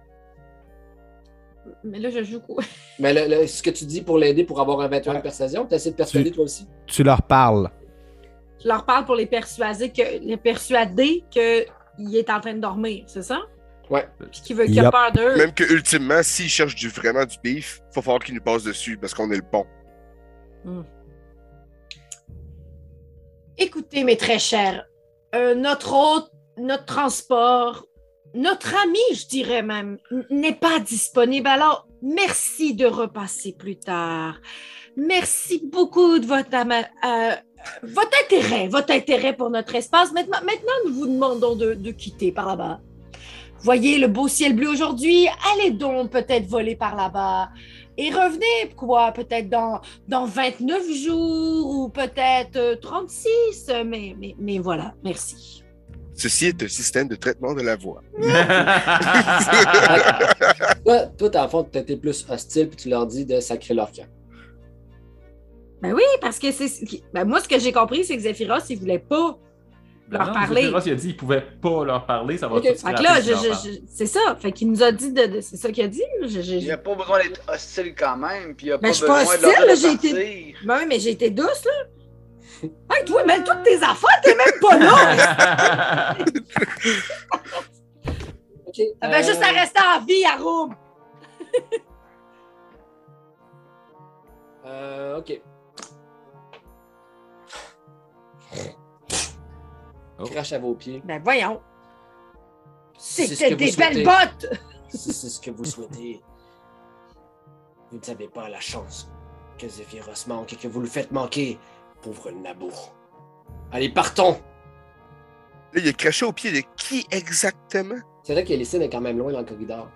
[SPEAKER 3] Mais là, je joue quoi?
[SPEAKER 5] Mais le- le- ce que tu dis pour l'aider pour avoir un 21 de persuasion, tu essaies de persuader
[SPEAKER 7] Tu-
[SPEAKER 5] toi aussi?
[SPEAKER 7] Tu leur parles.
[SPEAKER 3] Je leur parle pour les persuader que les persuader qu'il est en train de dormir, c'est ça?
[SPEAKER 5] Ouais.
[SPEAKER 3] Puis qu'il veut qu'il a
[SPEAKER 7] Yup.
[SPEAKER 3] peur d'eux.
[SPEAKER 9] Même que ultimement, s'ils cherchent du, vraiment du beef, faut falloir qu'ils nous passent dessus parce qu'on est le pont.
[SPEAKER 3] Écoutez, mes très chers, euh, notre hôte, notre transport, notre ami, je dirais même, n'est pas disponible. Alors, merci de repasser plus tard. Merci beaucoup de votre, euh, votre intérêt, votre intérêt pour notre espace. Maintenant, maintenant nous vous demandons de, quitter par là-bas. Voyez le beau ciel bleu aujourd'hui. Allez donc peut-être voler par là-bas. Et revenez, quoi, peut-être dans, dans 29 jours ou peut-être euh, 36. Mais, mais, mais voilà, merci.
[SPEAKER 9] Ceci est un système de traitement de la voix.
[SPEAKER 5] Toi, toi dans le fond, tu été plus hostile puis tu leur dis de sacrer leur camp.
[SPEAKER 3] Ben oui, parce que c'est. Ben moi, ce que j'ai compris, c'est que Zephyros, il voulait pas.
[SPEAKER 8] Ben
[SPEAKER 3] leur
[SPEAKER 8] non,
[SPEAKER 3] parler.
[SPEAKER 8] Zéphyros, il a dit qu'il pouvait pas leur parler, ça va
[SPEAKER 5] Ok.
[SPEAKER 8] tout
[SPEAKER 3] Fait
[SPEAKER 8] scraper
[SPEAKER 3] que là, je- je- c'est ça. Fait qu'il nous a dit de. de- c'est ça qu'il a dit. Je- je-
[SPEAKER 6] Il n'y a pas besoin d'être hostile quand même, puis il a
[SPEAKER 3] Ben,
[SPEAKER 6] pas
[SPEAKER 3] je suis pas
[SPEAKER 6] besoin de
[SPEAKER 3] hostile,
[SPEAKER 6] leur
[SPEAKER 3] là, été-. Ben oui, mais j'ai été douce, là. Hey, toi, même toutes tes affaires, t'es même pas là!
[SPEAKER 5] Euh,
[SPEAKER 3] juste à rester en vie, à Rome!
[SPEAKER 5] euh, ok.
[SPEAKER 8] Oh.
[SPEAKER 5] Crache à vos pieds.
[SPEAKER 3] Ben voyons. C'était des belles bottes!
[SPEAKER 5] Si c'est ce que vous souhaitez, vous ne savez pas la chance que Zéphyros manque et que vous le faites manquer, pauvre Nabour. Allez, partons!
[SPEAKER 9] Là, il est craché au pied de qui exactement?
[SPEAKER 5] C'est vrai que Lysine est quand même loin dans le corridor.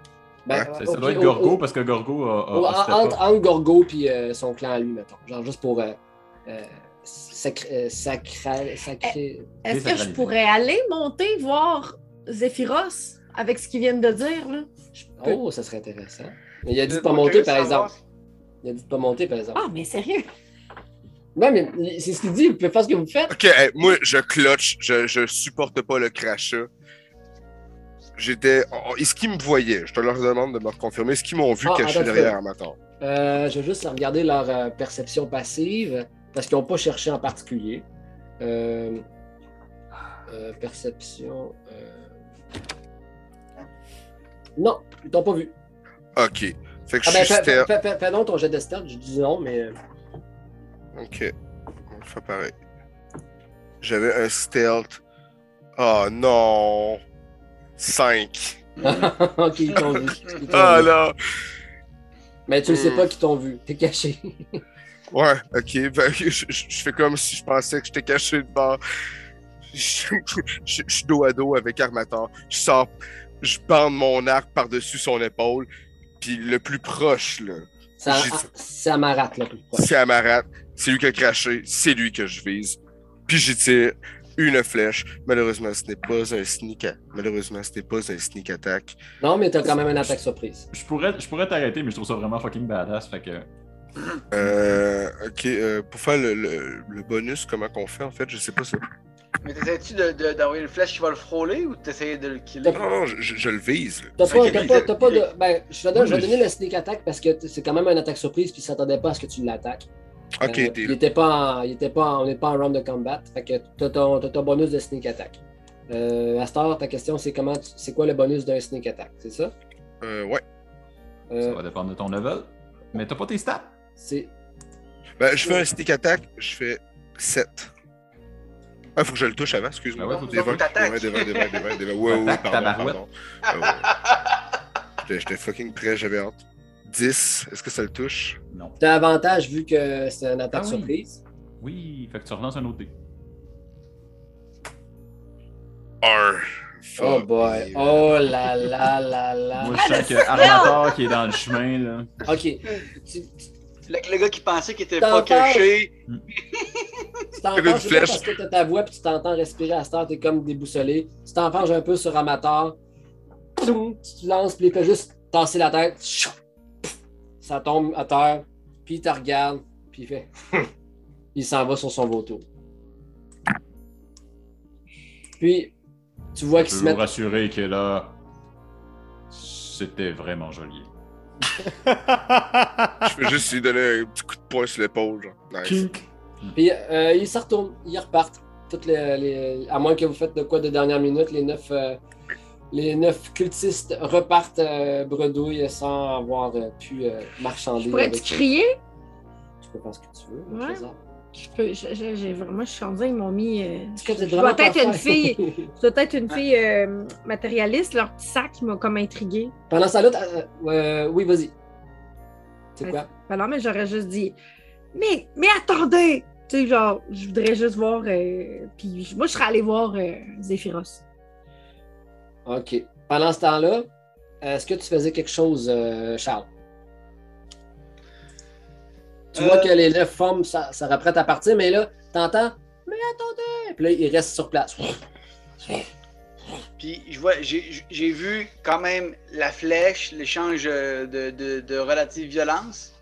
[SPEAKER 5] Ben,
[SPEAKER 9] Ouais,
[SPEAKER 8] Ça,
[SPEAKER 5] euh,
[SPEAKER 8] doit être Gorgo parce que Gorgo a,
[SPEAKER 5] entre, Gorgo et son clan à lui, mettons. Genre juste pour euh, euh, sacré, euh, sacré-
[SPEAKER 3] Est-ce que je pourrais aller monter voir Zéphyros avec ce qu'il vient de dire, là? Peux-
[SPEAKER 5] Oh, ça serait intéressant. Mais il a dit de pas monter, par exemple. Il a dit de pas monter, par exemple.
[SPEAKER 3] Ah, mais sérieux?
[SPEAKER 5] Non, mais c'est ce qu'il dit. Vous pouvez faire ce que vous faites.
[SPEAKER 9] Ok, hey, moi, je clutch, je, je supporte pas le crachat. J'étais. oh, Est-ce qu'ils me voyaient? Je te leur demande de me reconfirmer. Est-ce qu'ils m'ont vu
[SPEAKER 5] Ah,
[SPEAKER 9] caché
[SPEAKER 5] attends,
[SPEAKER 9] derrière Armator?
[SPEAKER 5] Euh, je vais juste regarder leur euh, perception passive parce qu'ils n'ont pas cherché en particulier. Euh, euh, perception. Non, ils t'ont pas vu.
[SPEAKER 9] Ok. Fait que
[SPEAKER 5] Ah
[SPEAKER 9] je
[SPEAKER 5] ben,
[SPEAKER 9] suis
[SPEAKER 5] fais- fais- fais donc ton jet de stealth. Je dis non, mais.
[SPEAKER 9] Ok. On fait pareil. J'avais un stealth. Oh non! 5.
[SPEAKER 5] ok, ils t'ont vu.
[SPEAKER 9] Ah
[SPEAKER 5] vu.
[SPEAKER 9] là!
[SPEAKER 5] Mais tu ne sais
[SPEAKER 9] Hmm.
[SPEAKER 5] pas qu'ils t'ont vu. T'es caché.
[SPEAKER 9] Ouais, ok. Ben, je, fais comme si je pensais que j'étais caché de bord. Je, je- je suis dos à dos avec Armator. Je sors, je bande mon arc par-dessus son épaule. Puis le plus proche, là,
[SPEAKER 5] C'est Amarat, le plus proche.
[SPEAKER 9] c'est. C'est lui qui a craché. C'est lui que je vise. Puis j'y tire une flèche. Malheureusement, ce n'est pas un sneak Malheureusement, ce n'est pas un sneak attack.
[SPEAKER 5] Non, mais t'as quand même une attaque surprise.
[SPEAKER 8] Je pourrais, je pourrais t'arrêter, mais je trouve ça vraiment fucking badass. Fait que.
[SPEAKER 9] Euh, ok, euh, pour faire le, le- le bonus, comment qu'on fait en fait, je sais pas ça.
[SPEAKER 6] Mais t'essayes-tu de- de- d'envoyer une flèche qui va le frôler ou t'essayes de le killer?
[SPEAKER 9] Non, non, non, je, je- le vise.
[SPEAKER 5] T'as pas, pas, de. Ben, je vais, donner- je vais
[SPEAKER 8] Oui,
[SPEAKER 5] donner le sneak attack parce que c'est quand même une attaque surprise, puis il s'attendait pas à ce que tu l'attaques.
[SPEAKER 9] Ok,
[SPEAKER 5] Euh,
[SPEAKER 9] deal.
[SPEAKER 5] il était pas en- il était pas en- on n'est pas en round de combat. Fait que t'as ton, bonus de sneak attack. Euh, Astor, ta question c'est comment tu- c'est quoi le bonus d'un sneak attack, c'est ça?
[SPEAKER 9] Euh, ouais.
[SPEAKER 5] Euh,
[SPEAKER 8] Ça va dépendre de ton level. Mais t'as pas tes stats?
[SPEAKER 5] c'est.
[SPEAKER 9] Ben, je fais un sneak attack, je fais 7. Ah, faut que je le touche avant, excuse-moi.
[SPEAKER 8] Ouais, faut que tu.
[SPEAKER 9] Ouais, ouais, ouais, pardon, pardon. Ah ouais. J'étais- J'étais fucking prêt, j'avais hâte. 10, est-ce que ça le touche?
[SPEAKER 8] Non.
[SPEAKER 5] T'as avantage vu que c'est une attaque
[SPEAKER 8] Ah oui.
[SPEAKER 5] surprise.
[SPEAKER 8] Oui, fait que tu relances un autre dé.
[SPEAKER 9] 1.
[SPEAKER 5] Oh boy. Oh là là là là.
[SPEAKER 8] Moi, je sens que Armator qui est dans le chemin, là.
[SPEAKER 5] Ok. Tu, tu,
[SPEAKER 6] Le, le gars qui pensait qu'il était
[SPEAKER 5] T'entends?
[SPEAKER 6] pas caché.
[SPEAKER 5] tu c'est pas
[SPEAKER 9] flèche.
[SPEAKER 5] parce que t'as ta voix puis tu t'entends respirer à cette heure, t'es comme déboussolé. Tu t'enfarges un peu sur Amateur. Tu te lances puis il fait juste tasser la tête. Ça tombe à terre. Puis il te regarde. Puis il fait. il s'en va sur son vautour. Puis tu vois
[SPEAKER 8] Je
[SPEAKER 5] qu'il
[SPEAKER 8] peux
[SPEAKER 5] se met.
[SPEAKER 8] vous rassurer que là, c'était vraiment joli.
[SPEAKER 9] Je peux juste lui donner un petit coup de poing sur l'épaule, genre. Nice.
[SPEAKER 5] Puis euh, ils se retournent, ils repartent. Toutes les, les- à moins que vous faites de quoi de dernière minute, les neuf, euh, les neuf cultistes repartent euh, bredouille sans avoir euh, pu euh, marchander.
[SPEAKER 1] Je pourrais-tu crier?
[SPEAKER 5] Tu peux faire ce que tu veux.
[SPEAKER 1] Ouais.
[SPEAKER 5] Trésor.
[SPEAKER 1] Je peux, je- je- j'ai vraiment, je suis rendue, ils m'ont mis.
[SPEAKER 5] que
[SPEAKER 1] je dois être une fille. Je dois être une fille matérialiste. Leur petit sac m'a comme intriguée.
[SPEAKER 5] Pendant ça, là, oui, vas-y. C'est quoi?
[SPEAKER 1] Ben non, mais j'aurais juste dit. Mais, mais attendez! Tu sais, genre, je voudrais juste voir. puis moi, je serais allée voir Zéphyros.
[SPEAKER 5] OK. Pendant ce temps-là, est-ce que tu faisais quelque chose, euh, Charles? Tu vois
[SPEAKER 6] Euh.
[SPEAKER 5] que les neuf femmes, ça, ça reprête à partir, mais là, t'entends, mais attendez! Puis là, ils restent sur place.
[SPEAKER 6] Puis je vois, j'ai j'ai vu quand même la flèche, l'échange de, de, de relative violence.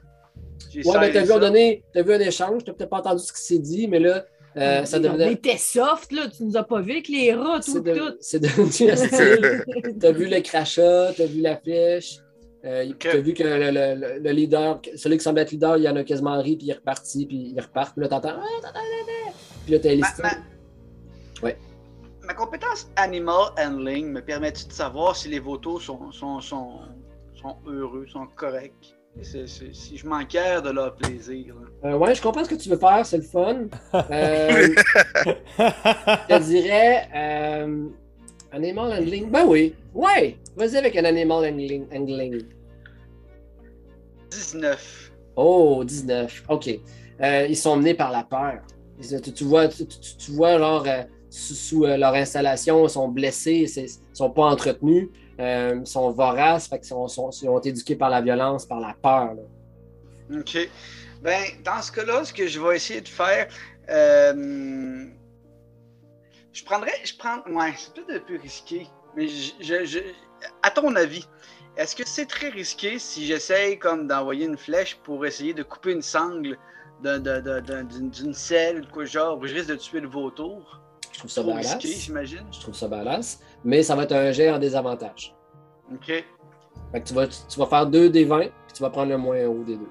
[SPEAKER 5] Ouais, mais t'as vu, donné, t'as vu un échange, t'as peut-être pas entendu ce qui s'est dit, mais là, euh, ça
[SPEAKER 1] On était soft, là. Tu nous as pas vu avec les rats,
[SPEAKER 5] C'est
[SPEAKER 1] tout,
[SPEAKER 5] de-
[SPEAKER 1] tout.
[SPEAKER 5] c'est devenu hostile. T'as vu le crachat, t'as vu la flèche, euh, t'as vu que le, le- le- le leader, celui qui semble être leader, il en a quasiment ri, puis il est reparti, puis il repart, puis là t'entends. Ah. Puis là t'as
[SPEAKER 6] Ma,
[SPEAKER 5] Elistine.
[SPEAKER 6] ma-
[SPEAKER 5] Ouais.
[SPEAKER 6] ma compétence Animal Handling me permet-tu de savoir si les vautours sont, sont, sont, sont heureux, sont corrects? Si je m'enquière de leur plaisir.
[SPEAKER 5] Euh, ouais, je comprends ce que tu veux faire, c'est le fun. Euh, je te dirais. Euh, animal handling. Ben oui. Ouais. Vas-y avec un animal handling. handling.
[SPEAKER 6] 19.
[SPEAKER 5] Oh, 19. OK. Euh, ils sont menés par la peur. Ils- Tu, tu vois, tu, tu- tu vois genre, euh, sous, sous, euh, leur installation, ils sont blessés, ils sont pas entretenus, euh, sont voraces, fait sont, sont- ils ont été éduqués par la violence, par la peur.
[SPEAKER 6] OK. Ben, dans ce cas-là, ce que je vais essayer de faire, euh, je prendrais, je prends, ouais, c'est peut-être un peu risqué, mais je, à ton avis, est-ce que c'est très risqué si j'essaye comme d'envoyer une flèche pour essayer de couper une sangle d'un- d'un- d'un- d'un- d'une selle ou quoi genre, où je risque de tuer le vautour?
[SPEAKER 5] Je trouve ça
[SPEAKER 6] Trop
[SPEAKER 5] badass.
[SPEAKER 6] risqué, j'imagine.
[SPEAKER 5] Je trouve ça badass. Mais ça va être un jet en désavantage.
[SPEAKER 6] OK.
[SPEAKER 5] Fait que tu vas, tu vas faire deux des 20, puis tu vas prendre le moins haut des deux.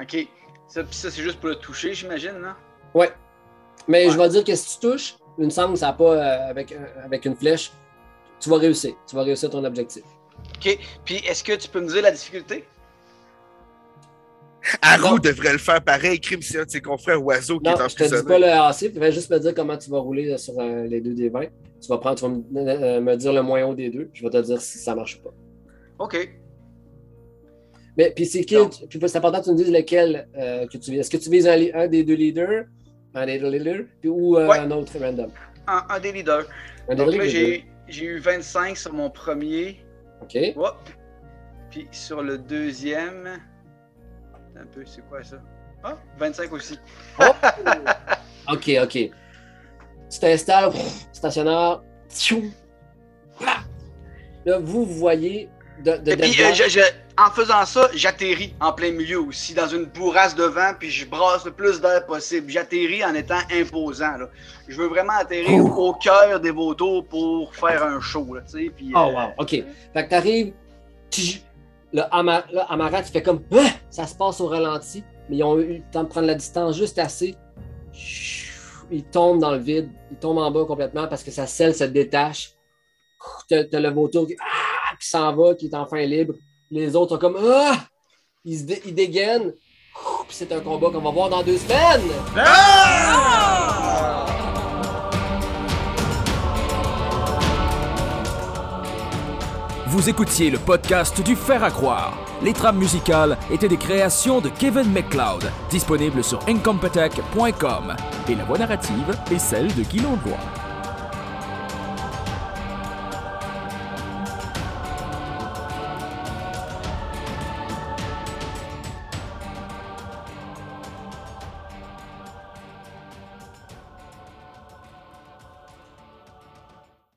[SPEAKER 6] OK. Ça, puis ça c'est juste pour le toucher, j'imagine, non?
[SPEAKER 5] Ouais. Mais
[SPEAKER 6] Ouais.
[SPEAKER 5] je vais dire que si tu touches, une sangle, ça n'a pas euh, avec, euh, avec une flèche, tu vas réussir. Tu vas réussir ton objectif.
[SPEAKER 6] OK. Puis est-ce que tu peux me dire la difficulté?
[SPEAKER 9] Arrow devrait le faire pareil, crime, c'est un de ses confrères oiseaux qui
[SPEAKER 5] Non,
[SPEAKER 9] est
[SPEAKER 5] je te dis pas le AC, tu vas juste me dire comment tu vas rouler euh, sur euh, les deux des 20. Tu vas prendre, tu vas me, euh, me dire le moins haut des deux, je vais te dire si ça marche ou pas.
[SPEAKER 6] OK.
[SPEAKER 5] Mais puis c'est qui, puis c'est important que tu me dises lequel euh, que tu vises. Est-ce que tu vises un, des deux leaders, un des deux leaders, puis- ou euh,
[SPEAKER 6] Ouais.
[SPEAKER 5] un autre random?
[SPEAKER 6] Un, un des leaders.
[SPEAKER 5] Un des
[SPEAKER 6] Donc
[SPEAKER 5] deux
[SPEAKER 6] là,
[SPEAKER 5] leaders.
[SPEAKER 6] j'ai j'ai eu 25 sur mon premier.
[SPEAKER 5] OK.
[SPEAKER 6] Hop. Puis sur le deuxième. Un peu, c'est quoi ça? Ah, 25 aussi.
[SPEAKER 5] OK, OK. Tu t'installes, stationnaire. tchou. Là, vous, vous voyez de, de
[SPEAKER 6] Et puis, euh, je- je- en faisant ça, j'atterris en plein milieu aussi, dans une bourrasse de vent, puis je brasse le plus d'air possible. J'atterris en étant imposant. Là. Je veux vraiment atterrir au cœur des vautours pour faire un show. Là, tu sais, puis,
[SPEAKER 5] Oh,
[SPEAKER 6] euh,
[SPEAKER 5] wow, OK. Fait que t'arrives, le Ama- tu fais comme, Ah! ça se passe au ralenti, mais ils ont eu le temps de prendre la distance juste assez. Ils tombent dans le vide, ils tombent en bas complètement parce que sa selle se détache. T'as t'as le vautour qui, ah, qui s'en va, qui est enfin libre. Les autres comme, ah! Ils, dégainent. C'est un combat qu'on va voir dans deux semaines.
[SPEAKER 4] Vous écoutiez le podcast du Fer à croire. Les trames musicales étaient des créations de Kevin McLeod, disponibles sur incompetech.com. Et la voix narrative est celle de Guy.